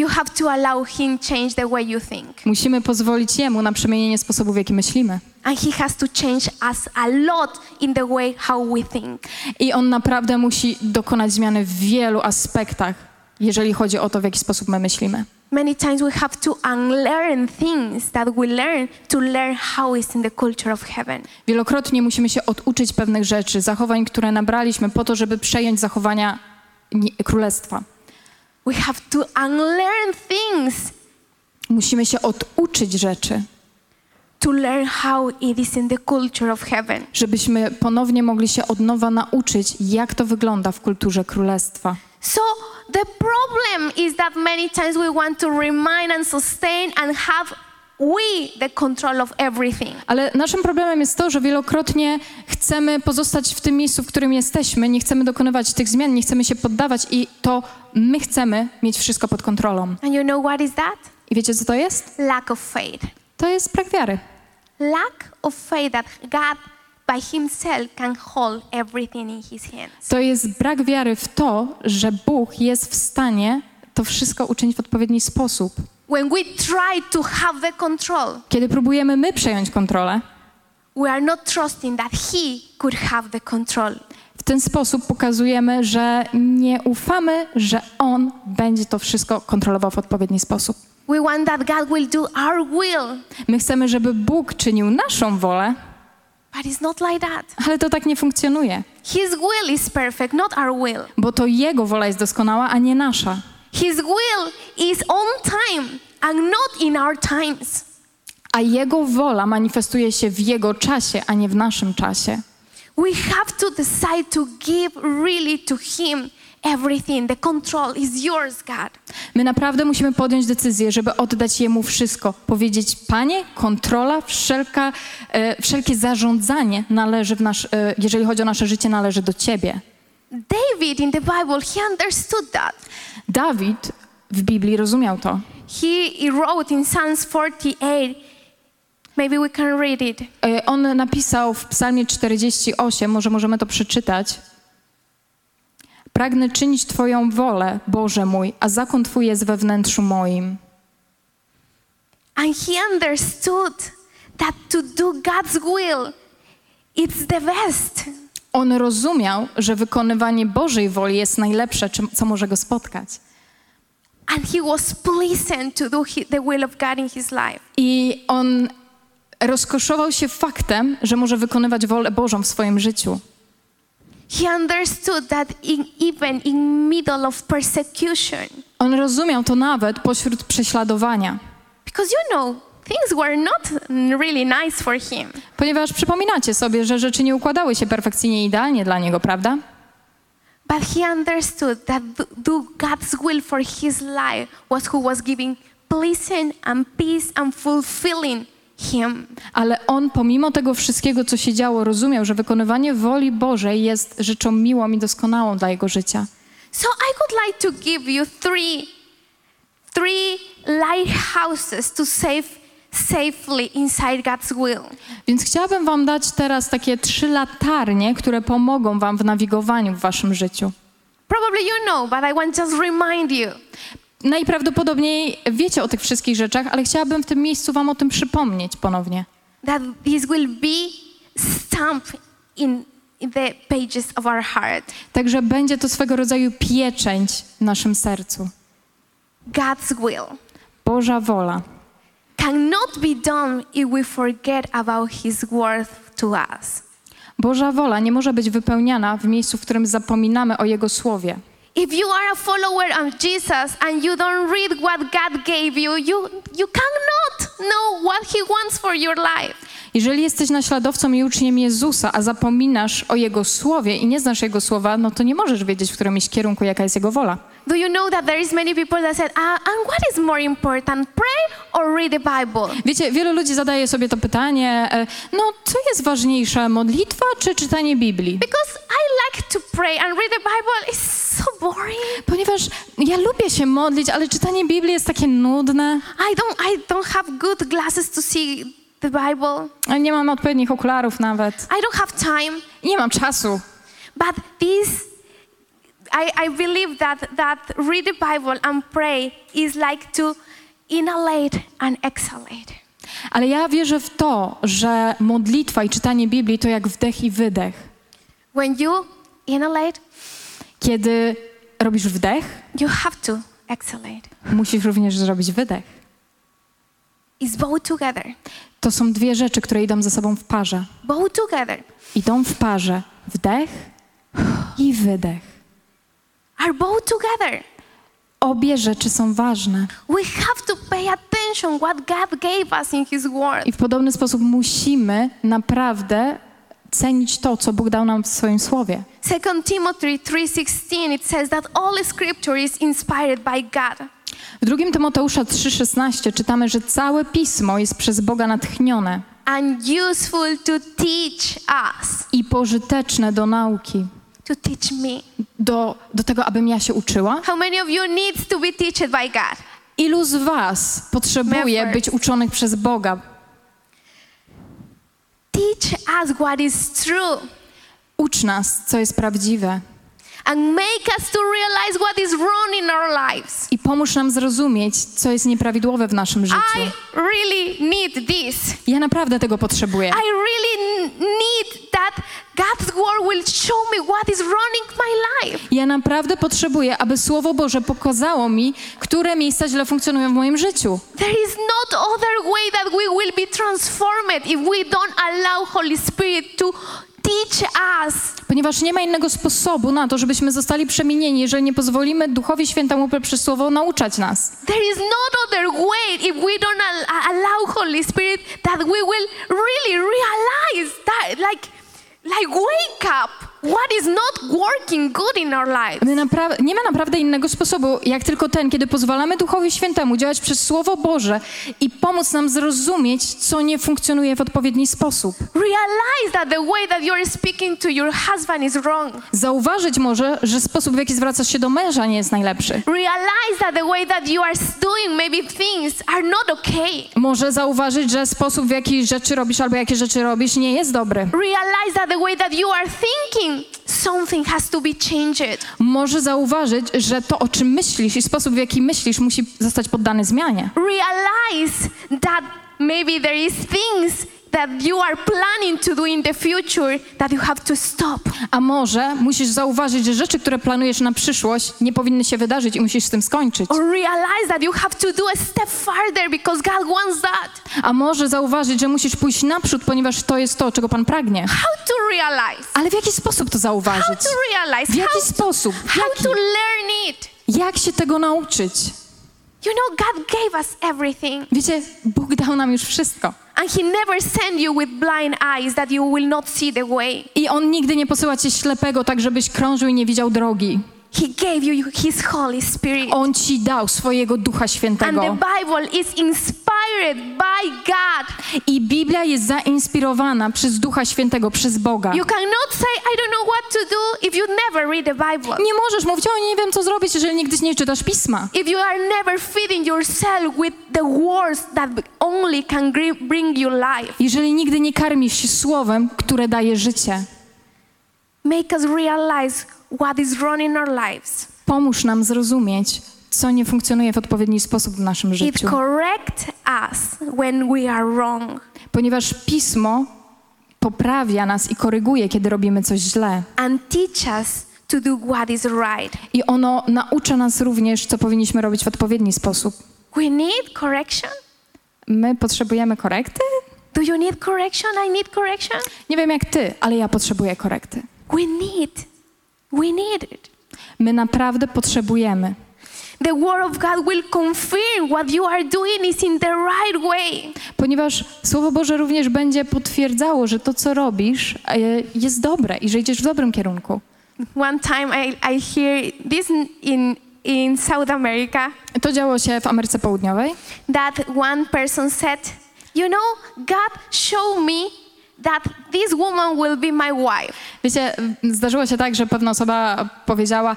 you have to allow Him change the way you think. musimy pozwolić Jemu na przemienienie sposobu, w jaki myślimy. And He has to change us a lot in the way how we think. I On naprawdę musi dokonać zmiany w wielu aspektach, jeżeli chodzi o to, w jaki sposób my myślimy. Many times we have to unlearn things that we learn to learn how is in the culture of heaven. Wielokrotnie musimy się oduczyć pewnych rzeczy, zachowań, które nabraliśmy po to, żeby przejąć zachowania królestwa. We have to unlearn things Musimy się oduczyć rzeczy, to learn how it is in the culture of heaven. żebyśmy ponownie mogli się od nowa nauczyć, jak to wygląda w kulturze królestwa. So the problem is that many times we want to remind and sustain and have we the control of everything. Ale naszym problemem jest to, że wielokrotnie chcemy pozostać w tym miejscu, w którym jesteśmy, nie chcemy dokonywać tych zmian, nie chcemy się poddawać i to my chcemy mieć wszystko pod kontrolą. And you know what is that? I wiecie, co to jest? Lack of faith. To jest brak wiary. Lack of faith that God by himself can hold everything in his hands. To jest brak wiary w to, że Bóg jest w stanie to wszystko uczynić w odpowiedni sposób. When we try to have the control, Kiedy próbujemy my przejąć kontrolę, we are not trusting that he could have the control. w ten sposób pokazujemy, że nie ufamy, że On będzie to wszystko kontrolował w odpowiedni sposób. We want that God will do our will, My chcemy, żeby Bóg czynił naszą wolę, but it's not like that. ale to tak nie funkcjonuje, His will is perfect, not our will. bo to Jego wola jest doskonała, a nie nasza. His will is on time and not in our times. A Jego wola manifestuje się w Jego czasie, a nie w naszym czasie. We have to decide to give really to Him everything. The control is yours, God. My naprawdę musimy podjąć decyzję, żeby oddać Jemu wszystko. Powiedzieć, Panie, kontrola, wszelka, e, wszelkie zarządzanie należy w nasz, e, jeżeli chodzi o nasze życie, należy do Ciebie. David in the Bible, he understood that. Dawid w Biblii rozumiał to. He wrote in Psalms 48, maybe we can read it. E, On napisał w Psalmie 48, może możemy to przeczytać. Pragnę czynić Twoją wolę, Boże mój, a zakon Twój jest we wnętrzu moim. And he understood that to do God's will, it's the best. On rozumiał, że wykonywanie Bożej woli jest najlepsze, co może go spotkać. And he was pleasant to do the will of God in his life. I on rozkoszował się faktem, że może wykonywać wolę Bożą w swoim życiu. He understood that in, even in middle of persecution, On rozumiał to nawet pośród prześladowania. because you know, things were not really nice for him. Ponieważ przypominacie sobie, że rzeczy nie układały się perfekcyjnie i idealnie dla niego, prawda? But he understood that th- th- God's will for his life was who was giving pleasant and peace and fulfilling him. Ale on, pomimo tego wszystkiego, co się działo, rozumiał, że wykonywanie woli Bożej jest rzeczą miłą i doskonałą dla jego życia. So I would like to give you three, three lighthouses to save safely inside God's will. Więc chciałabym Wam dać teraz takie trzy latarnie, które pomogą Wam w nawigowaniu w Waszym życiu. Probably you know, but I want just remind you. Najprawdopodobniej wiecie o tych wszystkich rzeczach, ale chciałabym w tym miejscu Wam o tym przypomnieć ponownie. that this will be stamped in the pages of our heart. Także będzie to swego rodzaju pieczęć w naszym sercu. God's will Boża wola cannot be done if we forget about His word to us. Boża wola nie może być wypełniana w miejscu, w którym zapominamy o Jego słowie. If you are a follower of Jesus and you don't read what God gave you, you, you cannot know what He wants for your life. Jeżeli jesteś naśladowcą i uczniem Jezusa, a zapominasz o Jego słowie i nie znasz Jego słowa, no to nie możesz wiedzieć, w którym iść kierunku, jaka jest Jego wola. Do you know that there is many people that said, ah, and what is more important, pray or read the Bible? Wiecie, wielu ludzi zadaje sobie to pytanie, e, no co jest ważniejsze, modlitwa czy czytanie Biblii? Because I like to pray and read the Bible is so boring. Ponieważ ja lubię się modlić, ale czytanie Biblii jest takie nudne. I don't I don't have good glasses to see the Bible. a Nie mam odpowiednich okularów nawet. I don't have time. Nie mam czasu. But this I, I believe that that read the Bible and pray is like to inhalate and exhalate. Ale ja wierzę w to, że modlitwa i czytanie Biblii to jak wdech i wydech. When you inhalate, Kiedy robisz wdech, you have to exhalate. musisz również zrobić wydech. It's both together. To są dwie rzeczy, które idą ze sobą w parze. Both together. Idą w parze wdech i wydech. Are both together. Obie rzeczy są ważne. We have to pay attention what God gave us in his word. I w podobny sposób musimy naprawdę cenić to, co Bóg dał nam w swoim słowie. 2 Timothy 3:16 it says that all scripture is inspired by God. W drugim Tymoteusza 3,16 czytamy, że całe pismo jest przez Boga natchnione and useful to teach us, i pożyteczne do nauki, to teach me. do, do tego, abym ja się uczyła. How many of you needs to be taught by God? Ilu z Was potrzebuje być uczonych przez Boga? Teach us what is true Ucz nas, co jest prawdziwe and make us to realize what is wrong in our lives. i pomóż nam zrozumieć, co jest nieprawidłowe w naszym życiu. I really need this. Ja naprawdę tego potrzebuję. I really God's word will show me what is in my life. Ja naprawdę potrzebuję, aby Słowo Boże pokazało mi, które miejsca źle funkcjonują w moim życiu. There is not other way that we will be transformed if we don't allow Holy Spirit to teach us. Ponieważ nie ma innego sposobu na to, żebyśmy zostali przemienieni, jeżeli nie pozwolimy Duchowi Świętemu przez Słowo nauczać nas. There is no other way if we don't al- allow Holy Spirit that we will really realize that like like wake up what is not working good in our lives. My napra- nie ma naprawdę innego sposobu, jak tylko ten, kiedy pozwalamy Duchowi Świętemu działać przez Słowo Boże i pomóc nam zrozumieć, co nie funkcjonuje w odpowiedni sposób. Realize that the way that you're speaking to your husband is wrong. Zauważyć może, że sposób, w jaki zwracasz się do męża, nie jest najlepszy. Realize that the way that you are doing maybe things are not okay. Może zauważyć, że sposób, w jaki rzeczy robisz albo jakie rzeczy robisz, nie jest dobry. Realize that the way that you are thinking, something has to be changed. Może zauważyć, że to, o czym myślisz i sposób, w jaki myślisz, musi zostać poddany zmianie. Realize that maybe there is things that you are planning to do in the future that you have to stop. A może musisz zauważyć, że rzeczy, które planujesz na przyszłość, nie powinny się wydarzyć i musisz z tym skończyć. Or realize that you have to do a step farther because God wants that. A może zauważyć, że musisz pójść naprzód, ponieważ to jest to, czego Pan pragnie. How to realize? Ale w jaki sposób to How zauważyć? to realize? W jaki How, sposób? how Jaki? to learn it? Jak się tego nauczyć? You know, God gave us everything. Wiecie, Bóg dał nam już wszystko. And He never sent you with blind eyes that you will not see the way. I On nigdy nie posyła cię ślepego, tak żebyś krążył i nie widział drogi. He gave you His Holy Spirit. On ci dał swojego Ducha And Świętego. the Bible is inspired by God. I Biblia jest zainspirowana przez Ducha Świętego, przez Boga. You cannot say, I don't know what to do if you never read the Bible. Nie możesz mówić, o nie wiem co zrobić, jeżeli nigdy nie czytasz Pisma. If you are never feeding yourself with the words that only can bring you life. Jeżeli nigdy nie karmisz się słowem, które daje życie. Make us realize what is wrong in our lives. Pomóż nam zrozumieć, co nie funkcjonuje w odpowiedni sposób w naszym It życiu. corrects us when we are wrong Ponieważ Pismo poprawia nas i koryguje, kiedy robimy coś źle. and teach us to do what is right. I ono naucza nas również, co powinniśmy robić w odpowiedni sposób. We need correction. My potrzebujemy korekty? Do you need correction? I need correction. Nie wiem jak ty, ale ja potrzebuję korekty. We need. We need it. My naprawdę potrzebujemy. The word of God will confirm what you are doing is in the right way. Ponieważ Słowo Boże również będzie potwierdzało, że to, co robisz, e, jest dobre i że idziesz w dobrym kierunku. One time I, I hear this in, in South America To działo się w Ameryce Południowej. that one person said, You know, God showed me that this woman will be my wife. Wiecie, zdarzyło się tak, że pewna osoba powiedziała: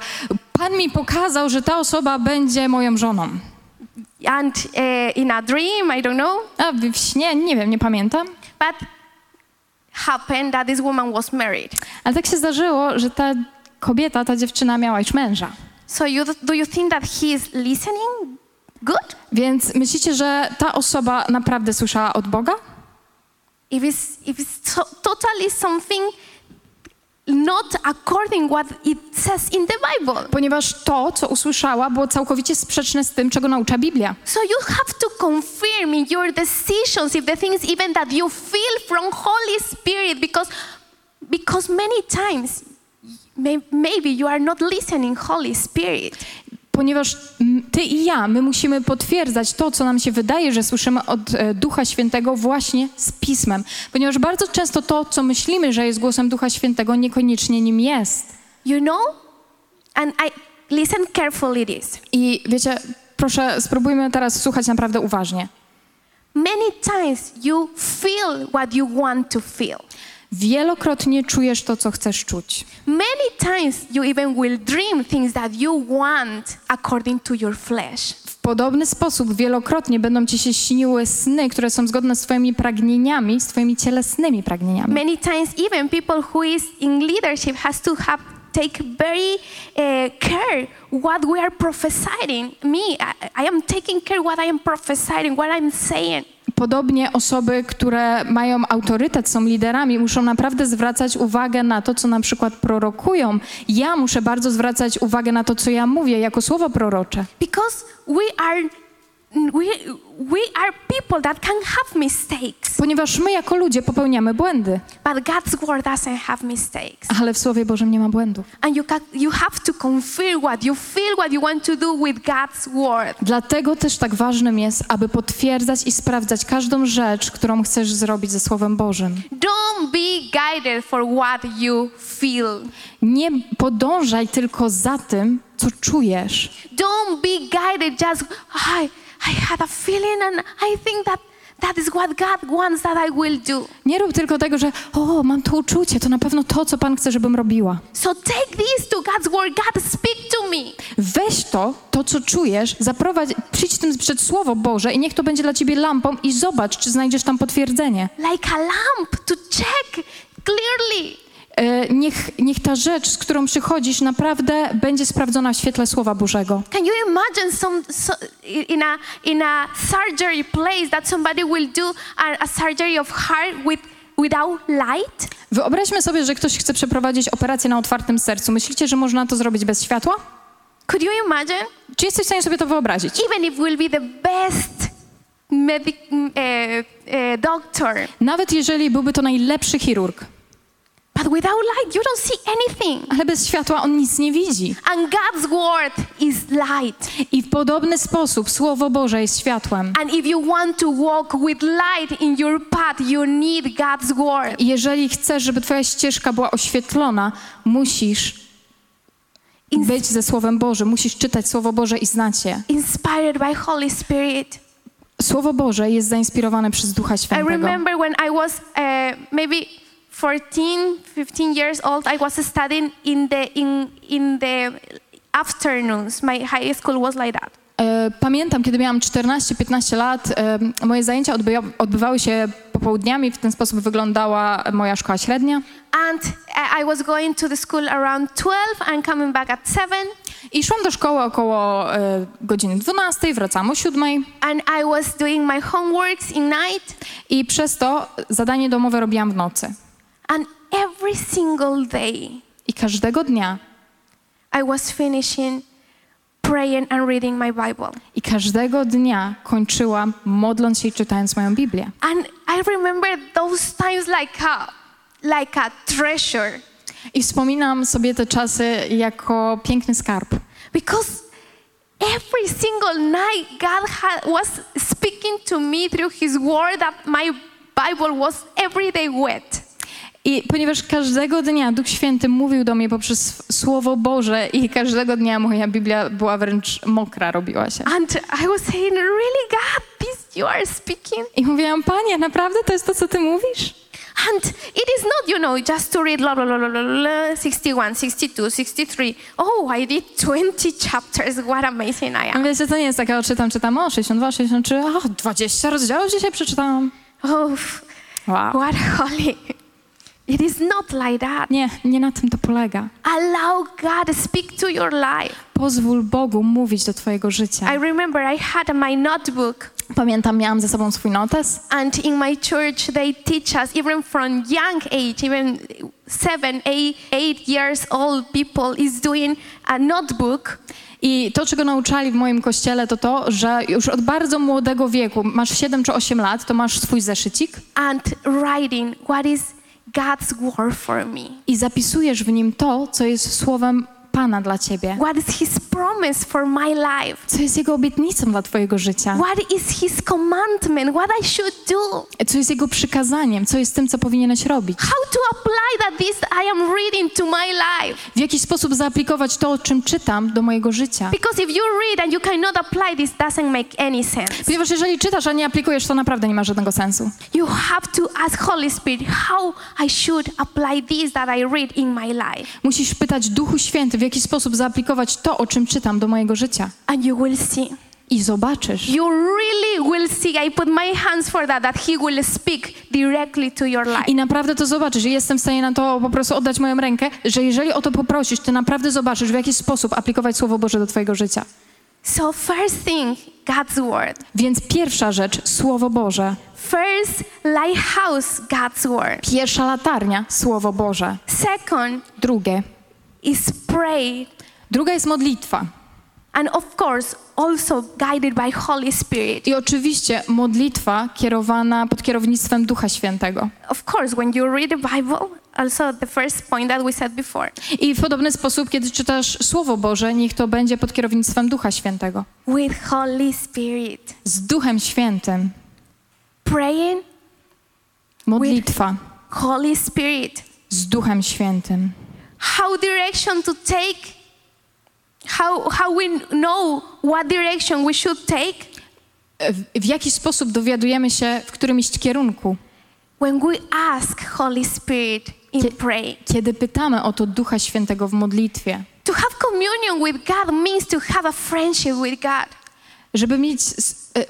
Pan mi pokazał, że ta osoba będzie moją żoną. And uh, in a dream, I don't know, A w śnie, nie wiem, nie pamiętam. but happened that this woman was married. Ale tak się zdarzyło, że ta kobieta, ta dziewczyna miała już męża. So you, do you think that he is listening good? Więc myślicie, że ta osoba naprawdę słyszała od Boga? If it's, if it's to- totally something not according what it says in the Bible. Ponieważ to, co usłyszała, było całkowicie sprzeczne z tym, czego naucza Biblia. So you have to confirm in your decisions if the things even that you feel from Holy Spirit because because many times may, maybe you are not listening Holy Spirit. Ponieważ ty i ja, my musimy potwierdzać to, co nam się wydaje, że słyszymy od e, Ducha Świętego właśnie z Pismem. Ponieważ bardzo często to, co myślimy, że jest głosem Ducha Świętego, niekoniecznie nim jest. You know? And I listen carefully this. I wiecie, proszę, spróbujmy teraz słuchać naprawdę uważnie. Many times you feel what you want to feel. Wielokrotnie czujesz to, co chcesz czuć. Many times you even will dream things that you want according to your flesh. W podobny sposób wielokrotnie będą ci się śniły sny, które są zgodne z twoimi pragnieniami, z twoimi cielesnymi pragnieniami. Many times even people who is in leadership has to have take very uh, care what we are prophesying. Me, I, I am taking care what I am prophesying, what I'm saying. Podobnie osoby, które mają autorytet, są liderami, muszą naprawdę zwracać uwagę na to, co na przykład prorokują. Ja muszę bardzo zwracać uwagę na to, co ja mówię jako słowo prorocze. Because we are we, we are people that can have mistakes, Ponieważ my jako ludzie popełniamy błędy, but God's word doesn't have mistakes. ale w Słowie Bożym nie ma błędów. And you, can, you have to confirm what you feel, what you want to do with God's word. Dlatego też tak ważnym jest, aby potwierdzać i sprawdzać każdą rzecz, którą chcesz zrobić ze Słowem Bożym. Don't be guided for what you feel. Nie podążaj tylko za tym, co czujesz. Don't be guided just, I, I had a feeling and I think that that is what God wants that I will do. Nie rób tylko tego, że o, mam to uczucie, to na pewno to, co Pan chce, żebym robiła. So take this to God's word. God, speak to me. Weź to, to co czujesz, zaprowadź, przyjdź tym przed Słowo Boże i niech to będzie dla ciebie lampą i zobacz, czy znajdziesz tam potwierdzenie. Like a lamp to check clearly. E, niech, niech ta rzecz, z którą przychodzisz, naprawdę będzie sprawdzona w świetle Słowa Bożego. Can you imagine some so, in a in a surgery place that somebody will do a, a surgery of heart with without light? Wyobraźmy sobie, że ktoś chce przeprowadzić operację na otwartym sercu. Myślicie, że można to zrobić bez światła? Could you imagine? Czy jesteś w stanie sobie to wyobrazić? Even if will be the best medic uh, uh, doctor, Nawet jeżeli byłby to najlepszy chirurg, But without light, you don't see anything. ale bez światła on nic nie widzi. And God's word is light. I w podobny sposób Słowo Boże jest światłem. And if you want to walk with light in your path, you need God's word. I jeżeli chcesz, żeby twoja ścieżka była oświetlona, musisz być ze Słowem Bożym, musisz czytać Słowo Boże i znać je. inspired by Holy Spirit. Słowo Boże jest zainspirowane przez Ducha I Świętego. remember when I was uh, maybe 14, 15 years old, I was studying in the in in the afternoons. My high school was like that. E, Pamiętam, kiedy miałam 14-15 lat, e, moje zajęcia odbywa- odbywały się popołudniami, w ten sposób wyglądała moja szkoła średnia. And I was going to the school around 12 and coming back at 7. I szłam do szkoły około e, godziny 12, wracałam o 7 And I was doing my homeworks in night. i przez to zadanie domowe robiłam w nocy. And every single day, I każdego dnia I was finishing praying and reading my Bible. i każdego dnia kończyłam modląc się i czytając moją Biblię. And I remember those times like a, like a treasure. I wspominam sobie te czasy jako piękny skarb. Because every single night God had, was speaking to me through His Word that my Bible was every day wet. I ponieważ każdego dnia Duch Święty mówił do mnie poprzez Słowo Boże i każdego dnia moja Biblia była wręcz mokra, robiła się. And I was saying, really, God, this you are speaking? I mówiłam, Panie, naprawdę to jest to, co Ty mówisz? And it is not, you know, just to read blah, blah, blah, blah, blah, blah, 61, 62, 63. Oh, I did 20 chapters. What amazing I am. Wiecie, to nie jest takie, o, czytam, czytam, o, 62, 63, o, 20 rozdziałów dzisiaj przeczytałam. Oh, Wow. what holy. It is not like that. Nie, nie na tym to polega. Allow God to speak to your life. Pozwól Bogu mówić do Twojego życia. I remember I had my notebook, Pamiętam, miałam ze sobą swój notes and in my church they teach us, even from young age, even seven, eight, eight years old people is doing a notebook i to, czego nauczali w moim kościele, to to, że już od bardzo młodego wieku, masz 7 czy 8 lat, to masz swój zeszycik and writing what is God's word for me. i zapisujesz w nim to, co jest słowem Pana dla ciebie. What is His promise for my life? Co jest Jego obietnicą dla twojego życia. What is His commandment? What I should do? Co jest Jego przykazaniem, co jest tym, co powinieneś robić. How to apply that this I am reading to my life? W jaki sposób zaaplikować to, o czym czytam, do mojego życia. Because if you read and you cannot apply this, doesn't make any sense. Ponieważ jeżeli czytasz, a nie aplikujesz, to naprawdę nie ma żadnego sensu. You have to ask Holy Spirit how I should apply this that I read in my life, Musisz pytać Duchu Święty, jaki sposób zaaplikować to, o czym czytam, do mojego życia. and you will see. I zobaczysz. You really will see. I put my hands for that, that He will speak directly to your life. I naprawdę to zobaczysz. I jestem w stanie na to po prostu oddać moją rękę, że jeżeli o to poprosisz, ty naprawdę zobaczysz, w jaki sposób aplikować Słowo Boże do twojego życia. So, first thing, God's Word. Więc pierwsza rzecz, Słowo Boże. First, lighthouse, God's Word. Pierwsza latarnia, Słowo Boże. Second Drugie. Is pray. Druga jest modlitwa. And of course, also guided by Holy Spirit. I oczywiście modlitwa kierowana pod kierownictwem Ducha Świętego. Of course, when you read the Bible, also the first point that we said before, I w podobny sposób, kiedy czytasz Słowo Boże, niech to będzie pod kierownictwem Ducha Świętego. with Holy Spirit. Z Duchem Świętym. Praying, Modlitwa. Holy Spirit. Z Duchem Świętym. How direction to take, how, how we know what direction we should take W, w jaki sposób dowiadujemy się, w którym iść kierunku? when we ask Holy Spirit in Kie- pray. Kiedy pytamy o to Ducha Świętego w modlitwie. To have communion with God means to have a friendship with God. Żeby mieć e,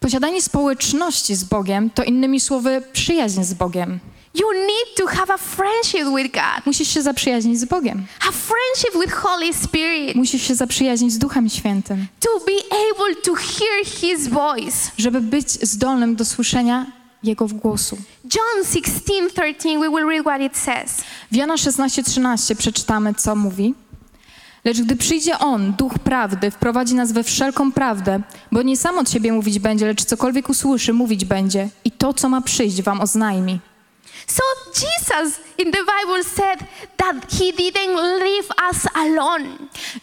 posiadanie społeczności z Bogiem, to innymi słowy przyjaźń z Bogiem. You need to have a friendship with God, Musisz się zaprzyjaźnić z Bogiem. a friendship with Holy Spirit, Musisz się zaprzyjaźnić z Duchem Świętym, to be able to hear His voice. żeby być zdolnym do słyszenia Jego głosu. John 16 13, we will read what it says. W Jana 16:13 przeczytamy, co mówi. Lecz gdy przyjdzie On, Duch Prawdy, wprowadzi nas we wszelką prawdę, bo nie sam od siebie mówić będzie, lecz cokolwiek usłyszy, mówić będzie i to, co ma przyjść, wam oznajmi. So Jesus in the Bible said that he didn't leave us alone,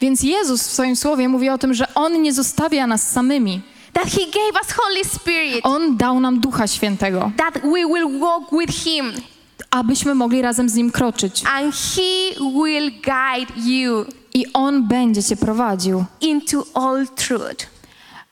Więc Jezus w swoim słowie mówi o tym, że On nie zostawia nas samymi. that he gave us Holy Spirit, On dał nam Ducha Świętego, that we will walk with him abyśmy mogli razem z Nim kroczyć. and he will guide you I On będzie Cię prowadził. into all truth.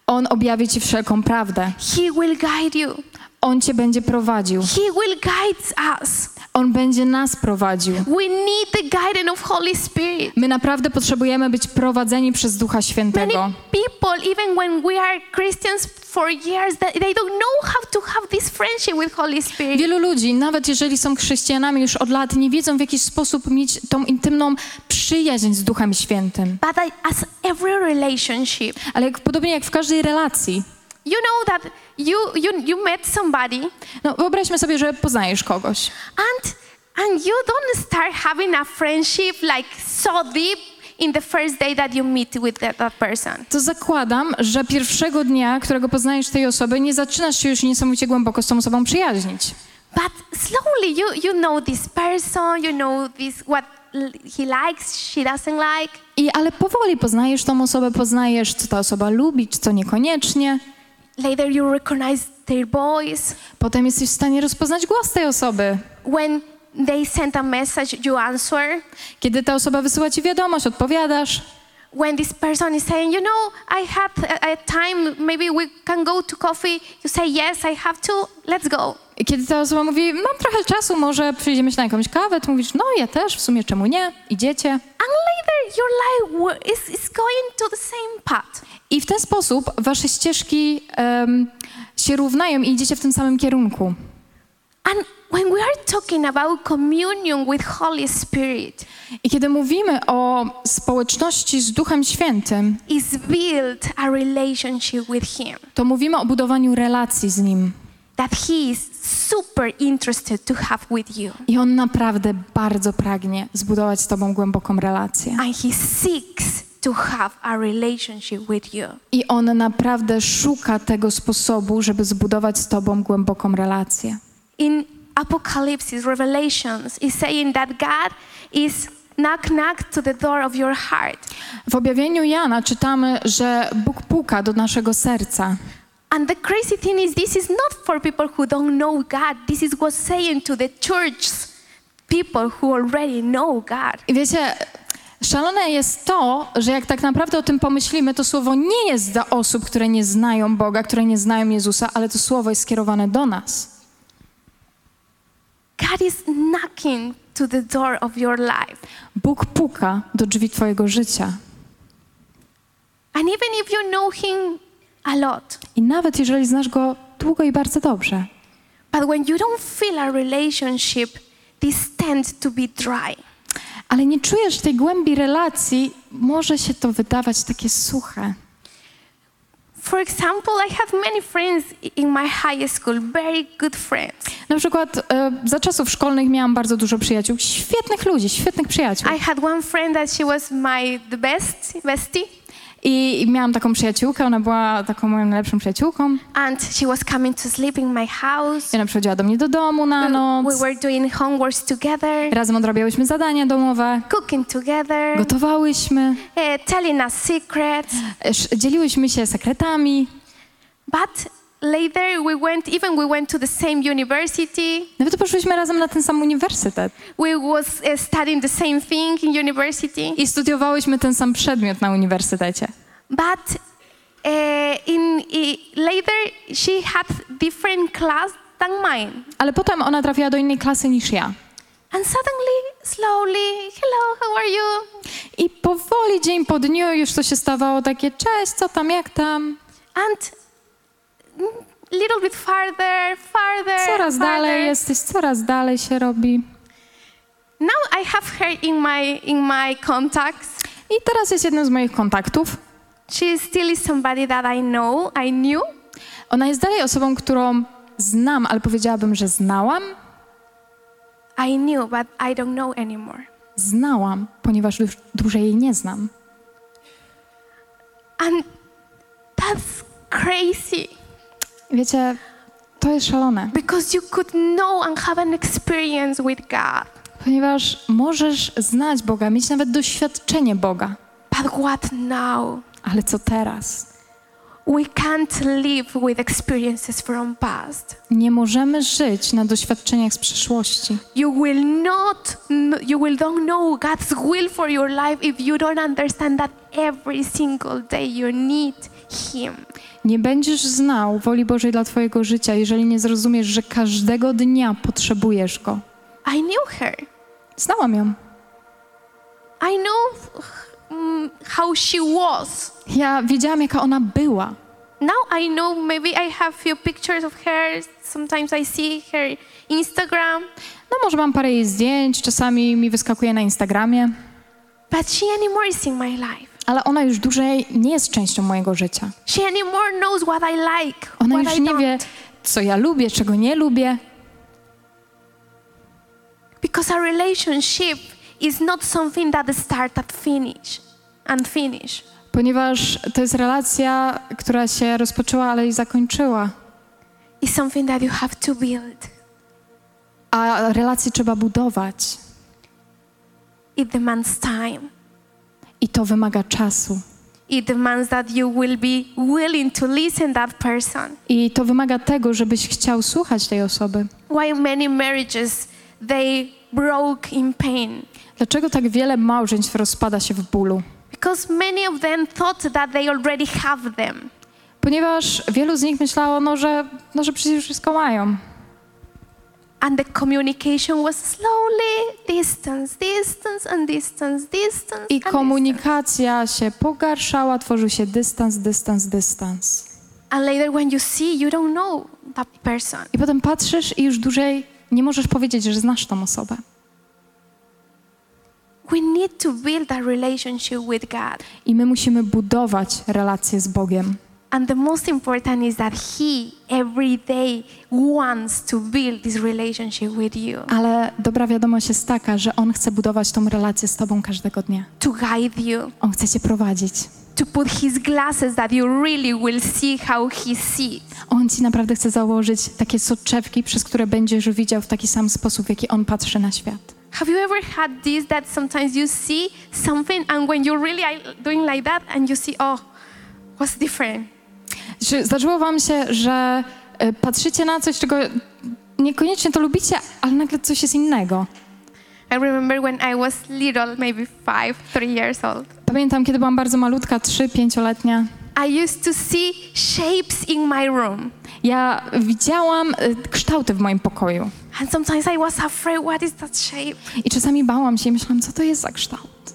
On objawi Ci wszelką prawdę. He will guide you. On Cię będzie prowadził. He will guide us. On będzie nas prowadził. We need the guidance of Holy Spirit. My naprawdę potrzebujemy być prowadzeni przez Ducha Many Świętego. people, even when we are Christians for years, they don't know how to have this friendship with Holy Spirit. Wielu ludzi, nawet jeżeli są chrześcijanami już od lat, nie wiedzą w jaki sposób mieć tą intymną przyjaźń z Duchem Świętym. But as every relationship, Ale jak, podobnie jak w każdej relacji, you know that you you you met somebody no wyobraźmy sobie, że poznajesz kogoś. and and you don't start having a friendship like so deep in the first day that you meet with that, that person. To zakładam, że pierwszego dnia, którego poznajesz tej osoby, nie zaczynasz się już niesamowicie głęboko z tą osobą przyjaźnić. But slowly you you know this person, you know this what he likes, she doesn't like. I, ale powoli poznajesz tą osobę, poznajesz, co ta osoba lubi, czy co niekoniecznie. Later you recognize their voice. Potem jesteś w stanie rozpoznać głos tej osoby. When they send a message, you answer. Kiedy ta osoba wysyła ci wiadomość, odpowiadasz. When this person is saying, you know, I had a, a time, maybe we can go to coffee, you say, yes, I have to, let's go. I kiedy ta osoba mówi, mam trochę czasu, może przyjdziemy się na jakąś kawę, to mówisz, no ja też, w sumie czemu nie? Idziecie. And later your life is, is going to the same path. I w ten sposób wasze ścieżki em, się równają i idziecie w tym samym kierunku. And when we are talking about communion with Holy Spirit, I kiedy mówimy o społeczności z Duchem Świętym, is a relationship with Him to mówimy o budowaniu relacji z Nim. that He is super interested to have with you. I On naprawdę bardzo pragnie zbudować z Tobą głęboką relację. And He seeks to have a relationship with you. I On naprawdę szuka tego sposobu, żeby zbudować z Tobą głęboką relację. in Apocalypse, Revelations, is saying that God is knock knock to the door of your heart. W objawieniu Jana czytamy, że Bóg puka do naszego serca. And the crazy thing is, this is not for people who don't know God. This is what's saying to the church people who already know God. I wiecie, szalone jest to, że jak tak naprawdę o tym pomyślimy, to słowo nie jest dla osób, które nie znają Boga, które nie znają Jezusa, ale to słowo jest skierowane do nas. God is knocking to the door of your life. Bóg puka do drzwi Twojego życia. And even if you know Him a lot, I nawet jeżeli znasz Go długo i bardzo dobrze, but when you don't feel a relationship, this tends to be dry. Ale nie czujesz tej głębi relacji, może się to wydawać takie suche. For example, I have many friends in my high school, very good friends. Na przykład e, za czasów szkolnych miałam bardzo dużo przyjaciół, świetnych ludzi, świetnych przyjaciół. I had one friend that she was my the best bestie, I, I miałam taką przyjaciółkę, ona była taką moją najlepszą przyjaciółką. and she was coming to sleep in my house. I ona przychodziła do mnie do domu na We noc. were doing homeworks together, Razem odrabiałyśmy zadania domowe, cooking together, gotowałyśmy, eh, telling us secrets. dzieliłyśmy się sekretami. But later we went, even we went to the same university. Nawet poszłyśmy razem na ten sam uniwersytet We was eh, studying the same thing in university. i studiowałyśmy ten sam przedmiot na uniwersytecie. But uh, in, i later, she had different class than mine. Ale potem ona trafiła do innej klasy niż ja. And suddenly, slowly, hello, how are you? I powoli, dzień po dniu już to się stawało takie, cześć, co tam, jak tam? And little bit farther, farther, Coraz farther. dalej jesteś, coraz dalej się robi. Now I have her in my in my contacts. I teraz jest jednym z moich kontaktów. She still is somebody that I know, I knew, Ona jest dalej osobą, którą znam, ale powiedziałabym, że znałam. I knew, but I don't know anymore. Znałam, ponieważ już dłużej jej nie znam. And that's crazy. Wiecie, to jest szalone, because you could know and have an experience with God. ponieważ możesz znać Boga, mieć nawet doświadczenie Boga. But what now? Ale co teraz? We can't live with experiences from past. Nie możemy żyć na doświadczeniach z przeszłości. You will not you will don't know God's will for your life if you don't understand that every single day you need him. Nie będziesz znał woli Bożej dla Twojego życia, jeżeli nie zrozumiesz, że każdego dnia potrzebujesz Go. I knew her. Znałam ją. I know mm, how she was. Ja wiedziałam, jaka ona była. Now I know maybe I have few pictures of her. Sometimes I see her Instagram, No może mam parę jej zdjęć, czasami mi wyskakuje na Instagramie, but she anymore is in my life. Ale ona już dłużej nie jest częścią mojego życia. She anymore knows what I like, Ona what już I nie don't. wie, co ja lubię, czego nie lubię, Because a relationship is not something that start at finish and finish. ponieważ to jest relacja, która się rozpoczęła, ale i zakończyła. It's something that you have to build. A relacje trzeba budować It demands time. I to wymaga czasu. It demands that you will be willing to listen that person. I to wymaga tego, żebyś chciał słuchać tej osoby. Why many marriages they broke in pain? Dlaczego tak wiele małżeństw rozpada się w bólu? Because many of them thought that they already have them. Ponieważ wielu z nich myślało, no, że, no, że przecież wszystko mają. And the communication was slowly distance, distance, and distance, distance. I and komunikacja się pogarszała, tworzył się dystans, dystans, dystans. And later, when you see, you don't know that person. I potem patrzysz i już dłużej nie możesz powiedzieć, że znasz tą osobę. We need to build a relationship with God. I my musimy budować relacje z Bogiem. And the most important is that He every day wants to build this relationship with you, Ale dobra wiadomość jest taka, że On chce budować tą relację z Tobą każdego dnia. to guide you, On chce Cię prowadzić. to put His glasses that you really will see how He sees. On Ci naprawdę chce założyć takie soczewki, przez które będziesz widział w taki sam sposób, w jaki On patrzy na świat. Have you ever had this that sometimes you see something and when you're really I- doing like that and you see, oh, what's different? Czy zdarzyło Wam się, że e, patrzycie na coś, czego niekoniecznie to lubicie, ale nagle coś jest innego? I remember when I was little, maybe five, three years old. Pamiętam, kiedy byłam bardzo malutka, 3-5-letnia. I used to see shapes in my room. Ja widziałam e, kształty w moim pokoju. And sometimes I was afraid, what is that shape? I czasami bałam się i myślałam, co to jest za kształt?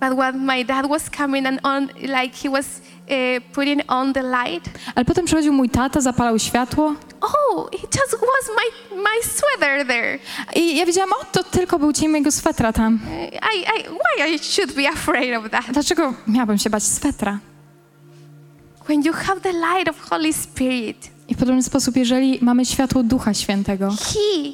But when my dad was coming and on, like he was putting on the light, Ale potem przychodził mój tata, zapalał światło oh, it just was my, my sweater there. i ja wiedziałam, o, to tylko był cień mojego swetra tam. Uh, I, I, why I should be afraid of that? Dlaczego miałabym się bać swetra? When you have the light of Holy Spirit, I w podobny sposób, jeżeli mamy światło Ducha Świętego, He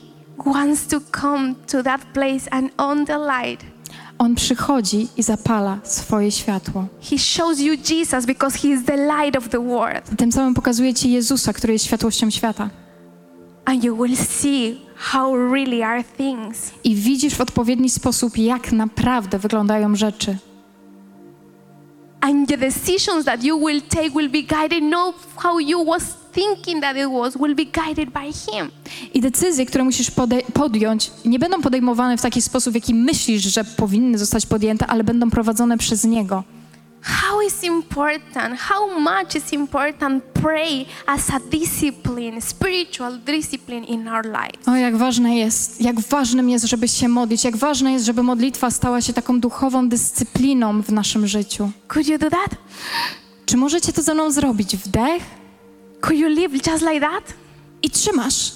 wants to come to that place and on the light. On przychodzi i zapala swoje światło. He shows you Jesus because He is the light of the world. Tym samym pokazuje Ci Jezusa, który jest światłością świata. And you will see how really are things. I widzisz w odpowiedni sposób, jak naprawdę wyglądają rzeczy. And the decisions that you will take will be guided not how you was thinking that it was, will be guided by Him. I decyzje, które musisz podjąć, nie będą podejmowane w taki sposób, w jaki myślisz, że powinny zostać podjęte, ale będą prowadzone przez Niego. How is important, how much is important pray as a discipline, spiritual discipline in our lives. O, jak ważne jest, jak ważnym jest, żeby się modlić, jak ważne jest, żeby modlitwa stała się taką duchową dyscypliną w naszym życiu. Could you do that? Czy możecie to ze mną zrobić? Wdech Could you live just like that? i trzymasz.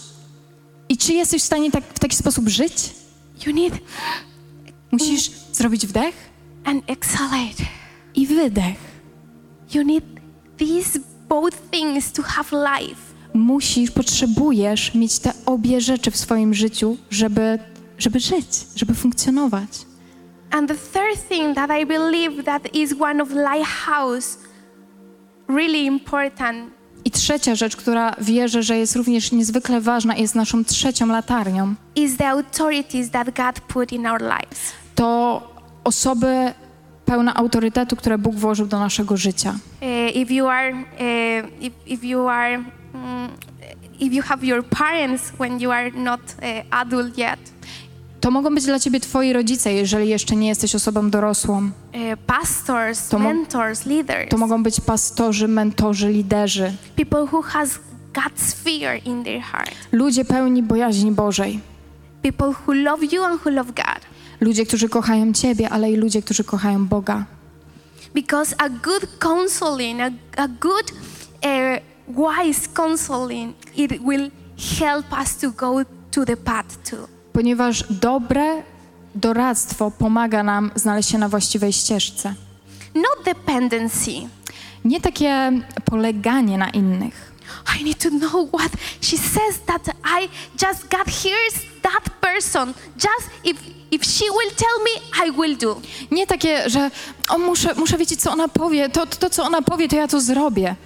I czy jesteś w stanie tak, w taki sposób żyć? You need Musisz zrobić wdech an exhalate. i wydech. You need these both things to have life. Musisz, potrzebujesz mieć te obie rzeczy w swoim życiu, żeby, żeby żyć, żeby funkcjonować. And the third thing that I believe that is one of lighthouse really important I trzecia rzecz, która wierzę, że jest również niezwykle ważna jest naszą trzecią latarnią, is the authorities that God put in our lives. to osoby pełne autorytetu, które Bóg włożył do naszego życia. Uh, if you are, uh, if, if you are, mm, if you have your parents when you are not uh, adult yet, To mogą być dla ciebie twoi rodzice, jeżeli jeszcze nie jesteś osobą dorosłą. uh, pastors, To mentors, leaders, To mogą być pastorzy, mentorzy, liderzy, people who has God's fear in their heart, ludzie pełni bojaźni Bożej. people who love you and who love God. Ludzie, którzy kochają ciebie, ale i ludzie, którzy kochają Boga. Because a good counseling, a, a good, uh, wise counseling, it will help us to go to the path too. Ponieważ dobre doradztwo pomaga nam znaleźć się na właściwej ścieżce. Not dependency. Nie takie poleganie na innych. I need to know what she says that I just God hears that person. Just if if she will tell me, I will do. Nie takie, że o, muszę, muszę wiedzieć, co ona powie, to, to, co ona powie, to ja to zrobię.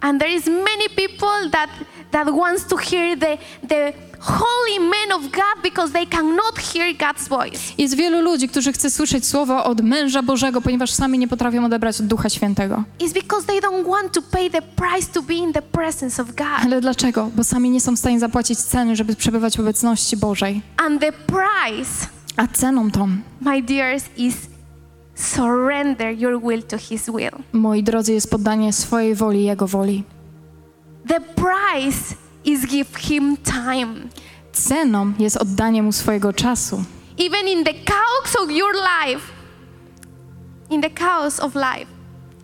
And there is many people that that wants to hear the the holy men of God because they cannot hear God's voice. Jest wielu ludzi, którzy chce słyszeć słowo od męża Bożego, ponieważ sami nie potrafią odebrać od Ducha Świętego. It's because they don't want to pay the price to be in the presence of God. Ale dlaczego? Bo sami nie są w stanie zapłacić ceny, żeby przebywać w obecności Bożej. And the price, A ceną tą, my dears, is surrender your will to his will. moi drodzy, jest poddanie swojej woli Jego woli. The price is give him time. Ceną jest oddanie Mu swojego czasu. Even in the chaos of your life, in the chaos of life,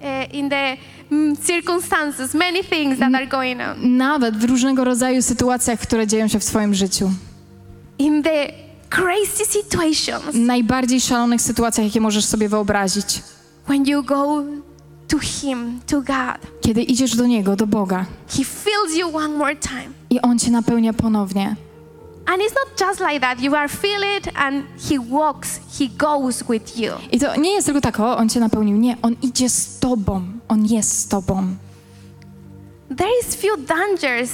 uh, in the mm, circumstances, many things that are going on, Nawet w różnego rodzaju sytuacjach, które dzieją się w Twoim życiu. in the crazy situations, najbardziej szalonych sytuacjach, jakie możesz sobie wyobrazić. when you go to him, to God, Kiedy idziesz do Niego, do Boga he fills you one more time. i On Cię napełnia ponownie. And it's not just like that. You are feel it and he walks, he goes with you. I to nie jest tylko tak, o, On Cię napełnił. Nie, On idzie z Tobą. On jest z Tobą. There is few dangers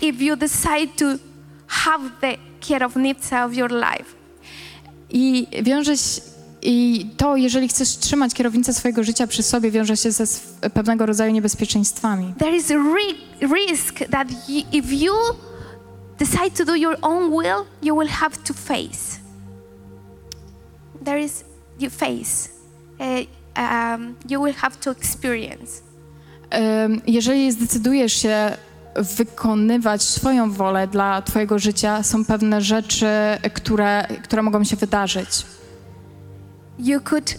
if you decide to have the kierownica of your life. I wiąże się, i to, jeżeli chcesz trzymać kierownicę swojego życia przy sobie, wiąże się ze pewnego rodzaju niebezpieczeństwami. There is a ri- risk that y- if you decide to do your own will, you will have to face. There is you face. Uh, um, you will have to experience. Ym, Jeżeli zdecydujesz się wykonywać swoją wolę dla Twojego życia, są pewne rzeczy, które, które mogą się wydarzyć. You could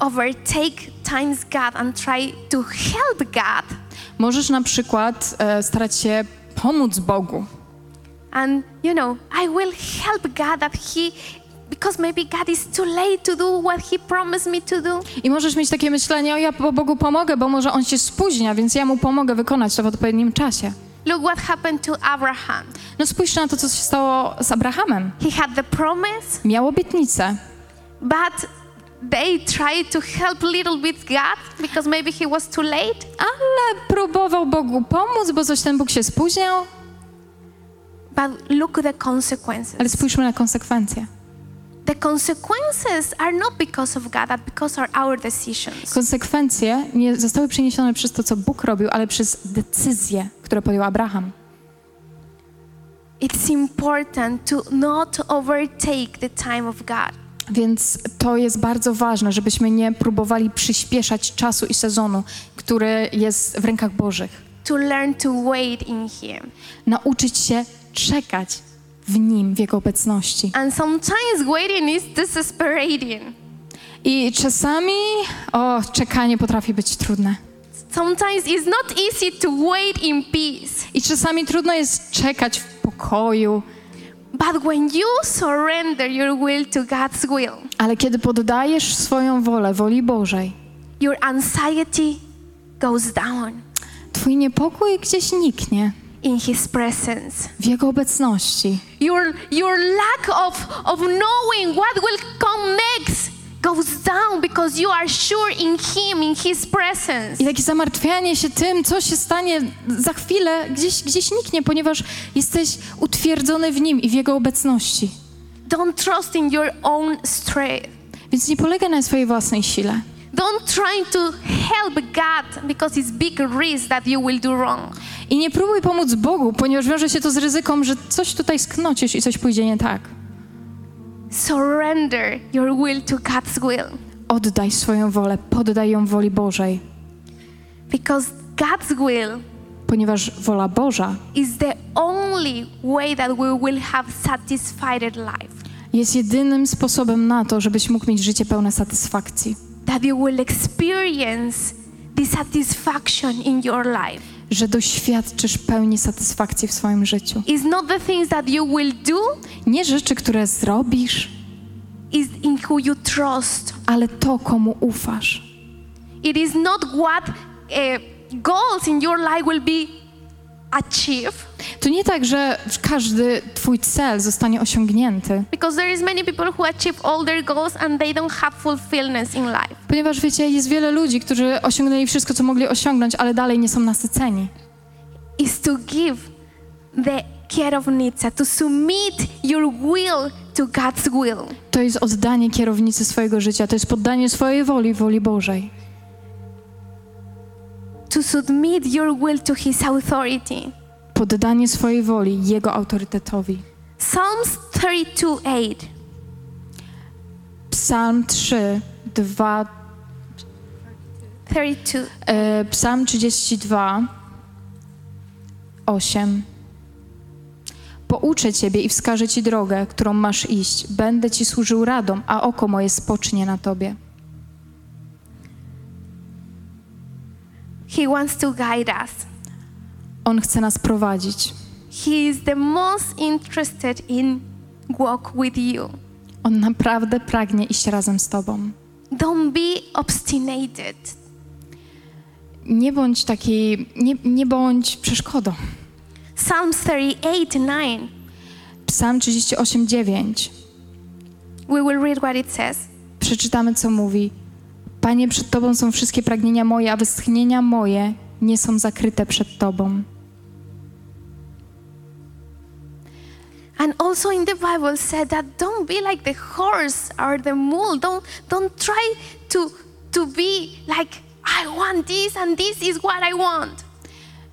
overtake times God and try to help God. Możesz na przykład e, starać się pomóc Bogu. And you know, I will help God that He, because maybe God is too late to do what He promised me to do. I możesz mieć takie myślenie, o ja Bogu pomogę, bo może On się spóźnia, więc ja Mu pomogę wykonać to w odpowiednim czasie. Look what happened to Abraham. No spójrz na to, co się stało z Abrahamem. He had the promise, Miał obietnicę, but they tried to help little bit God because maybe he was too late. ale próbował Bogu pomóc, bo coś ten Bóg się spóźniał. But look at the consequences. Ale spójrzmy na konsekwencje. The consequences are not because of God, but because of our decisions. Konsekwencje nie zostały przeniesione przez to, co Bóg robił, ale przez decyzje, które podjął Abraham. It's important to not overtake the time of God. Więc to jest bardzo ważne, żebyśmy nie próbowali przyspieszać czasu i sezonu, który jest w rękach Bożych. To learn to wait in Him. Nauczyć się czekać w Nim, w Jego obecności. And sometimes waiting is desesperating. I czasami, o, czekanie potrafi być trudne. Sometimes it's not easy to wait in peace. I czasami trudno jest czekać w pokoju, ale kiedy poddajesz swoją wolę woli Bożej, your anxiety goes down Twój niepokój gdzieś niknie in His presence. w Jego obecności. Your, your lack of, of knowing what will come next goes down because you are sure in Him, in His presence. I takie zamartwianie się tym, co się stanie za chwilę, gdzieś, gdzieś niknie, ponieważ jesteś utwierdzony w Nim i w Jego obecności. Don't trust in your own strength. Więc nie polegaj na swojej własnej sile. Don't try to help God because it's big risk that you will do wrong. I nie próbuj pomóc Bogu, ponieważ wiąże się to z ryzyką, że coś tutaj sknocisz i coś pójdzie nie tak. Surrender your will to God's will Oddaj swoją wolę, poddaj ją woli Bożej, because God's will ponieważ wola Boża is the only way that we will have satisfied life. jest jedynym sposobem na to, żebyś mógł mieć życie pełne satysfakcji. That you will experience the satisfaction in your life. Że doświadczysz pełni satysfakcji w swoim życiu. It's not the things that you will do, Nie rzeczy, które zrobisz, is in who you trust. ale to, komu ufasz. It is not what uh, goals in your life will be achieved, To nie tak, że każdy twój cel zostanie osiągnięty, because there is many people who achieve all their goals and they don't have fulfillment in life. ponieważ wiecie, jest wiele ludzi, którzy osiągnęli wszystko, co mogli osiągnąć, ale dalej nie są nasyceni. Is to give the kierownica, to submit your will to God's will. To jest oddanie kierownicy swojego życia, to jest poddanie swojej woli woli Bożej. To submit your will to His authority. Poddanie swojej woli Jego autorytetowi. Psalms 32:8. Psalm 3, 2, 32. e, Psalm 32, 8. Pouczę Ciebie i wskażę Ci drogę, którą masz iść. Będę Ci służył radą, a oko moje spocznie na Tobie. He wants to guide us. On chce nas prowadzić. He is the most interested in walk with you. On naprawdę pragnie iść razem z Tobą. Don't be obstinated. Nie bądź taki, nie, nie bądź przeszkodą. Psalms 38:9. Psalm 38, 9. We will read what it says. Przeczytamy, co mówi. Panie, przed Tobą są wszystkie pragnienia moje, a westchnienia moje nie są zakryte przed Tobą. And also in the Bible said that don't be like the horse or the mule. Don't don't try to to be like I want this and this is what I want.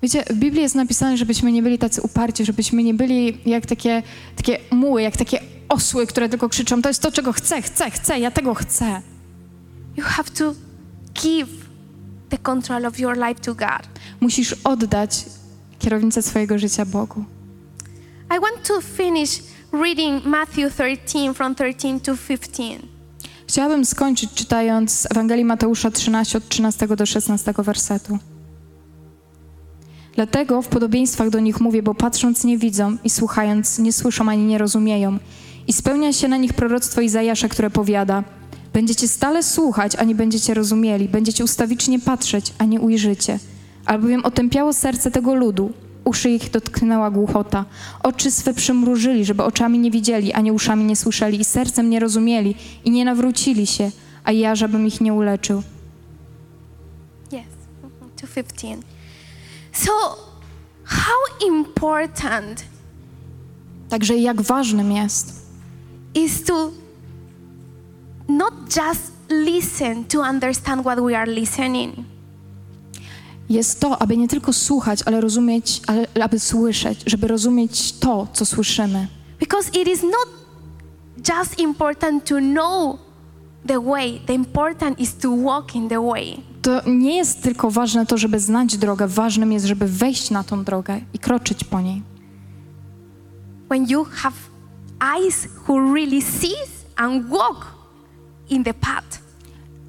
Wiecie, w Biblii jest napisane, żebyśmy nie byli tacy uparci, żebyśmy nie byli jak takie, takie muły, jak takie osły, które tylko krzyczą, to jest to, czego chcę, chcę, chcę, ja tego chcę. You have to give the control of your life to God. Musisz oddać kierownicę swojego życia Bogu. I want to finish reading Matthew 13 from 13 to 15. Chciałabym skończyć czytając z Ewangelii Mateusza 13 od 13 do 16 wersetu. Dlatego w podobieństwach do nich mówię, bo patrząc nie widzą i słuchając nie słyszą ani nie rozumieją. I spełnia się na nich proroctwo Izajasza, które powiada: Będziecie stale słuchać, a nie będziecie rozumieli, będziecie ustawicznie patrzeć, a nie ujrzycie. Albowiem otępiało serce tego ludu, uszy ich dotknęła głuchota, oczy swe przymrużyli, żeby oczami nie widzieli, ani uszami nie słyszeli, i sercem nie rozumieli, i nie nawrócili się, a ja, żebym ich nie uleczył. Yes, mhm, to 15. So, how important Także jak ważnym jest, is to not just listen to understand what we are listening, jest to, aby nie tylko słuchać, ale rozumieć, ale aby słyszeć, żeby rozumieć to, co słyszymy. because it is not just important to know the way, the important is to walk in the way. To nie jest tylko ważne to, żeby znać drogę, ważnym jest, żeby wejść na tą drogę i kroczyć po niej. When you have eyes who really sees and walk in the path.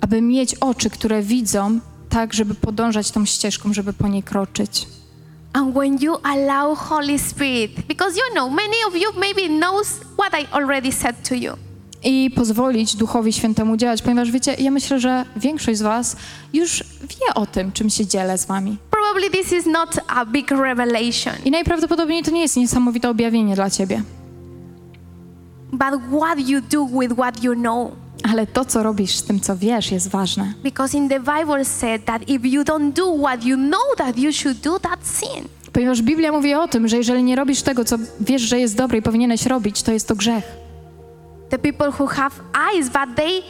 Aby mieć oczy, które widzą, tak, żeby podążać tą ścieżką, żeby po niej kroczyć. And when you allow Holy Spirit, because you know, many of you maybe knows what I already said to you. I pozwolić Duchowi Świętemu działać, ponieważ wiecie, ja myślę, że większość z Was już wie o tym, czym się dzielę z Wami. Probably this is not a big revelation, I najprawdopodobniej to nie jest niesamowite objawienie dla Ciebie. but what you do with what you know. Ale to, co robisz z tym, co wiesz, jest ważne. Because in the Bible said that if you don't do what you know that you should do, that's sin. Ponieważ Biblia mówi o tym, że jeżeli nie robisz tego, co wiesz, że jest dobre i powinieneś robić, to jest to grzech. The people who have eyes, but they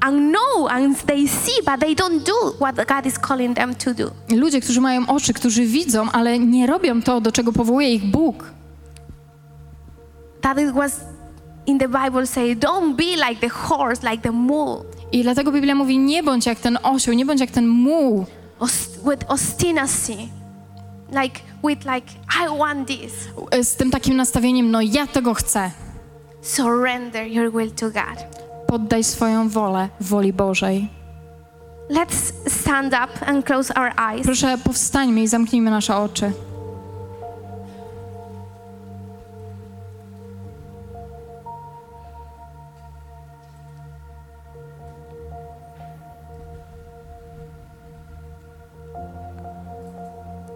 and know and they see, but they don't do what God is calling them to do. Ludzie, którzy mają oczy, którzy widzą, ale nie robią to, do czego powołuje ich Bóg. That it was in the Bible say, don't be like the horse, like the mule, I dlatego Biblia mówi, nie bądź jak ten osioł, nie bądź jak ten muł, with obstinacy, like with like I want this. z tym takim nastawieniem, no ja tego chcę. Surrender your will to God. Poddaj swoją wolę woli Bożej. Let's stand up and close our eyes. Proszę, powstańmy i zamknijmy nasze oczy.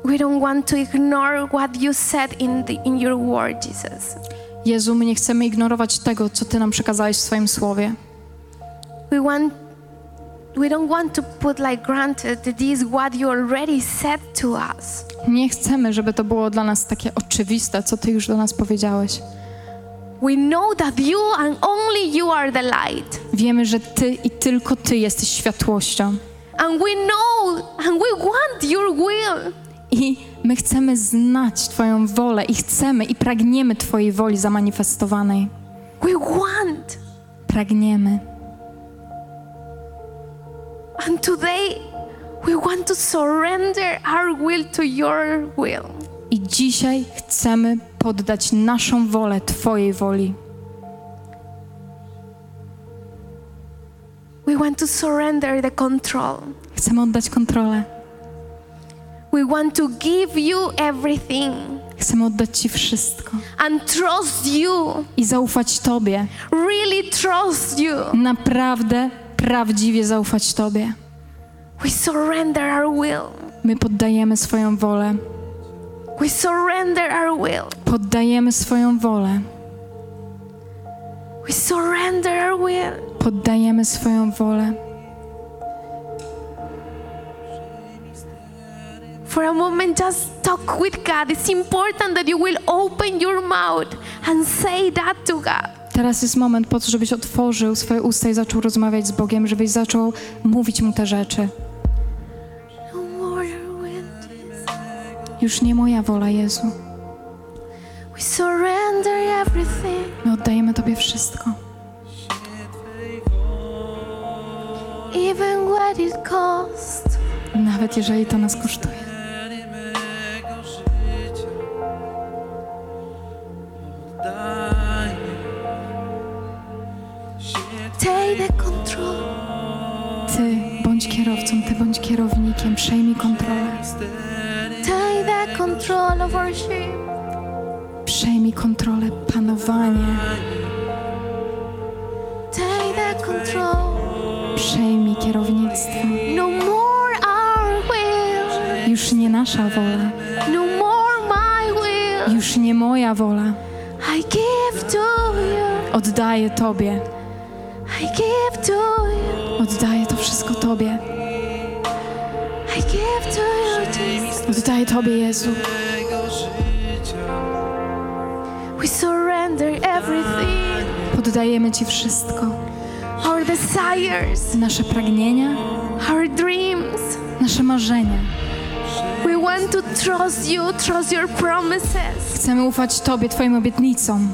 We don't want to ignore what you said in the in your word, Jesus. Jezu, my nie chcemy ignorować tego, co Ty nam przekazałeś w swoim słowie. We want we don't want to put like granted this is what you already said to us. Nie chcemy, żeby to było dla nas takie oczywiste, co Ty już do nas powiedziałeś. We know that you and only you are the light. Wiemy, że Ty i tylko Ty jesteś światłością. And we know and we want your will. I my chcemy znać Twoją wolę i chcemy i pragniemy Twojej woli zamanifestowanej. We want. Pragniemy. And today we want to surrender our will to your will. I dzisiaj chcemy poddać naszą wolę Twojej woli. We want to surrender the control. Chcemy oddać kontrolę. We want to give you everything Chcemy oddać Ci wszystko and trust you. i zaufać Tobie. Really trust you. Naprawdę, prawdziwie zaufać Tobie. We surrender our will. My poddajemy swoją wolę. We surrender our will. Poddajemy swoją wolę. We surrender our will. Poddajemy swoją wolę. For a moment, just talk with God. It's important that you will open your mouth and say that to God. Teraz jest moment po to, żebyś otworzył swoje usta i zaczął rozmawiać z Bogiem, żebyś zaczął mówić Mu te rzeczy. No. Już nie moja wola, Jezu. My oddajemy Tobie wszystko. Nawet jeżeli to nas kosztuje. Ty bądź kierowcą, Ty bądź kierownikiem, przejmij kontrolę. Przejmij kontrolę, panowanie. Take the control. Przejmij kierownictwo. No more our will. Już nie nasza wola, No more my will. już nie moja wola. Oddaję Tobie, oddaję to wszystko Tobie. Oddaję Tobie, Jezu. We surrender everything. Poddajemy Ci wszystko. Our desires, Nasze pragnienia, our dreams. nasze marzenia. We want to trust you, trust your promises. Chcemy ufać Tobie, Twoim obietnicom.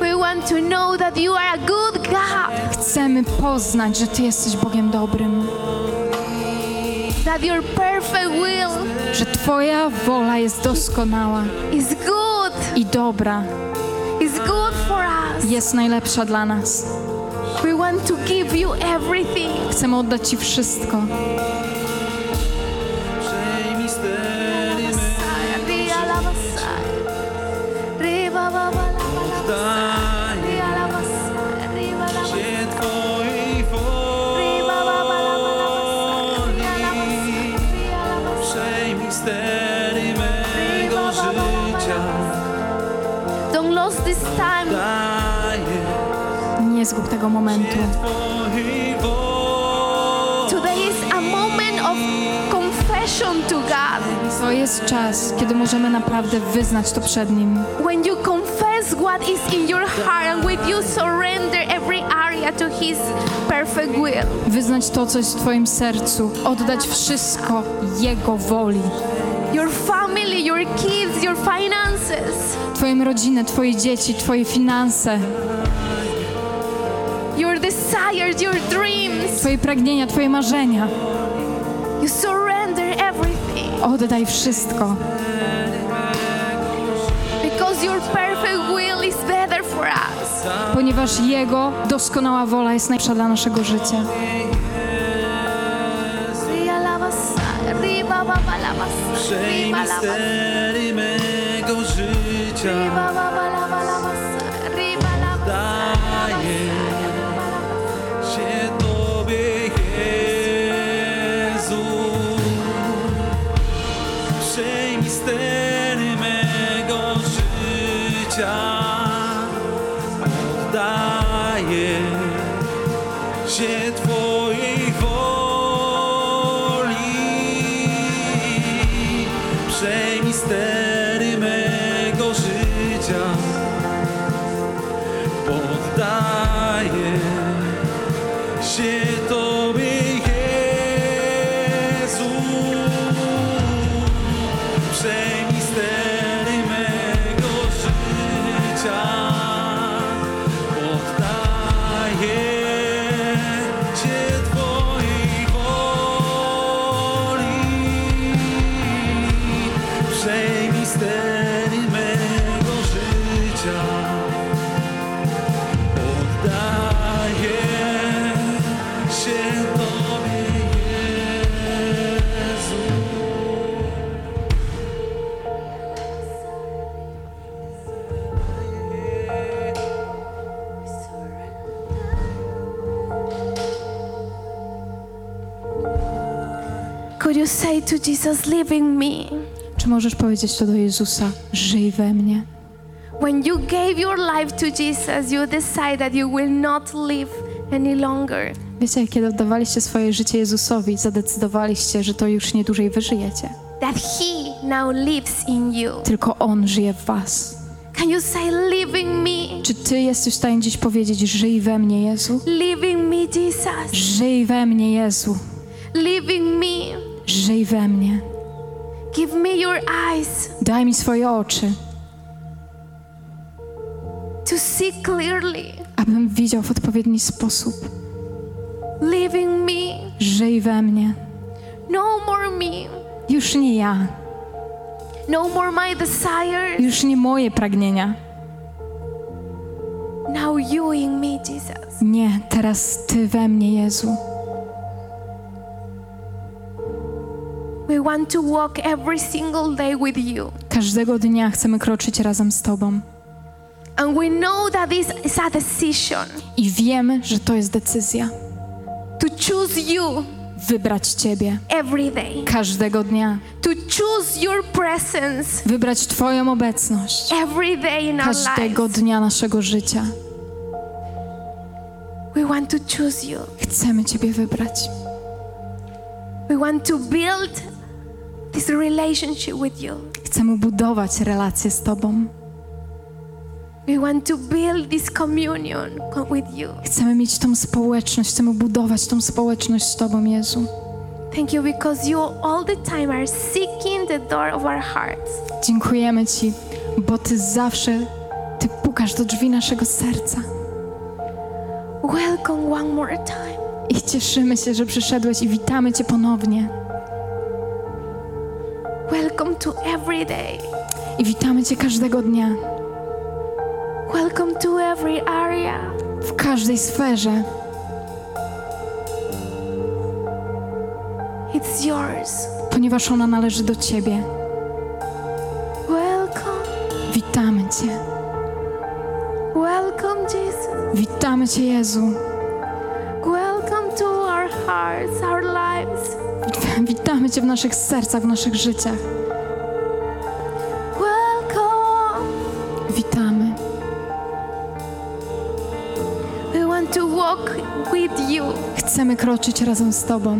We want to know that you are a good God, Chcemy poznać, że Ty jesteś Bogiem dobrym, that your perfect will że Twoja wola jest doskonała is good, i dobra, is good for us. jest najlepsza dla nas. We want to give you everything. Chcemy oddać Ci wszystko. Zgub tego momentu. Twojej woli. Today is a moment of confession to God. To jest czas, kiedy możemy naprawdę wyznać to przed Nim. When you confess what is in your heart and with you surrender every area to His perfect will. Wyznać to, co jest w Twoim sercu. Oddać wszystko Jego woli. Your family, your kids, your finances, Twoją rodzinę, Twoje dzieci, Twoje finanse, your dreams. Twoje pragnienia, Twoje marzenia. You surrender everything Oddaj wszystko, because your perfect will is better for us. ponieważ Jego doskonała wola jest najlepsza dla naszego życia. Stery mego życia. Oddaję się Twojej to Jesus, live in me? Czy możesz powiedzieć to do Jezusa? Żyj we mnie. When you gave your life to Jesus, you decide that you will not live any longer. Wiecie, kiedy oddawaliście swoje życie Jezusowi, zadecydowaliście, że to już nie dłużej wy żyjecie. That He now lives in you. Tylko On żyje w was. Can you say, live in me? Czy ty jesteś w stanie dziś powiedzieć, żyj we mnie, Jezu? Live in me, Jesus. Żyj we mnie, Jezu. Live in me. Żyj we mnie. Give me your eyes Daj mi swoje oczy, to see clearly. abym widział w odpowiedni sposób. Live in me. Żyj we mnie. No more me. Już nie ja, No more my desires. już nie moje pragnienia. Now you in me, Jesus. Nie, teraz Ty we mnie, Jezu. We want to walk every single day with you. Każdego dnia chcemy kroczyć razem z Tobą. And we know that this is a decision I wiemy, że to jest decyzja. to choose you Wybrać Ciebie every day, każdego dnia. to choose your presence Wybrać Twoją obecność every day in our każdego lives. dnia naszego życia. We want to choose you. Chcemy Ciebie wybrać. We want to build this relationship with you. Chcemy budować relacje z Tobą. We want to build this communion co- with you. Chcemy mieć tą społeczność, chcemy budować tą społeczność z Tobą, Jezu. Thank you because you all the time are seeking the door of our hearts. Dziękujemy Ci, bo Ty zawsze, Ty pukasz do drzwi naszego serca. Welcome one more time. I cieszymy się, że przyszedłeś i witamy Cię ponownie. Welcome to every day. I witamy Cię każdego dnia, Welcome to every area. w każdej sferze. It's yours. ponieważ ona należy do Ciebie. Welcome. Witamy Cię. Welcome, Jesus. Witamy Cię, Jezu. Welcome to our hearts, our lives. Witamy Cię w naszych sercach, w naszych życiach. Witamy. Chcemy kroczyć razem z Tobą.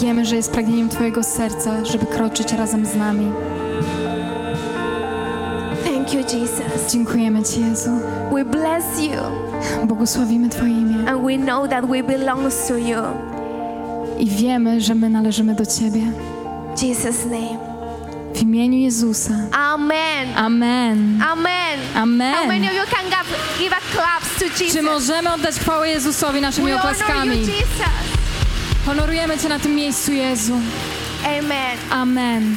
Wiemy, że jest pragnieniem Twojego serca, żeby kroczyć razem z nami. Jesus. Dziękujemy Ci, Jezu. We bless you Błogosławimy Twoje imię and we know that we belong to you. i wiemy, że my należymy do Ciebie. Jesus' name. W imieniu Jezusa. Amen. Amen. Amen. Amen. How many of you can give, give a clap to Jesus? Czy możemy oddać chwałę Jezusowi naszymi we honor you, oklaskami? Jesus. Honorujemy Cię na tym miejscu, Jezu. Amen. Amen.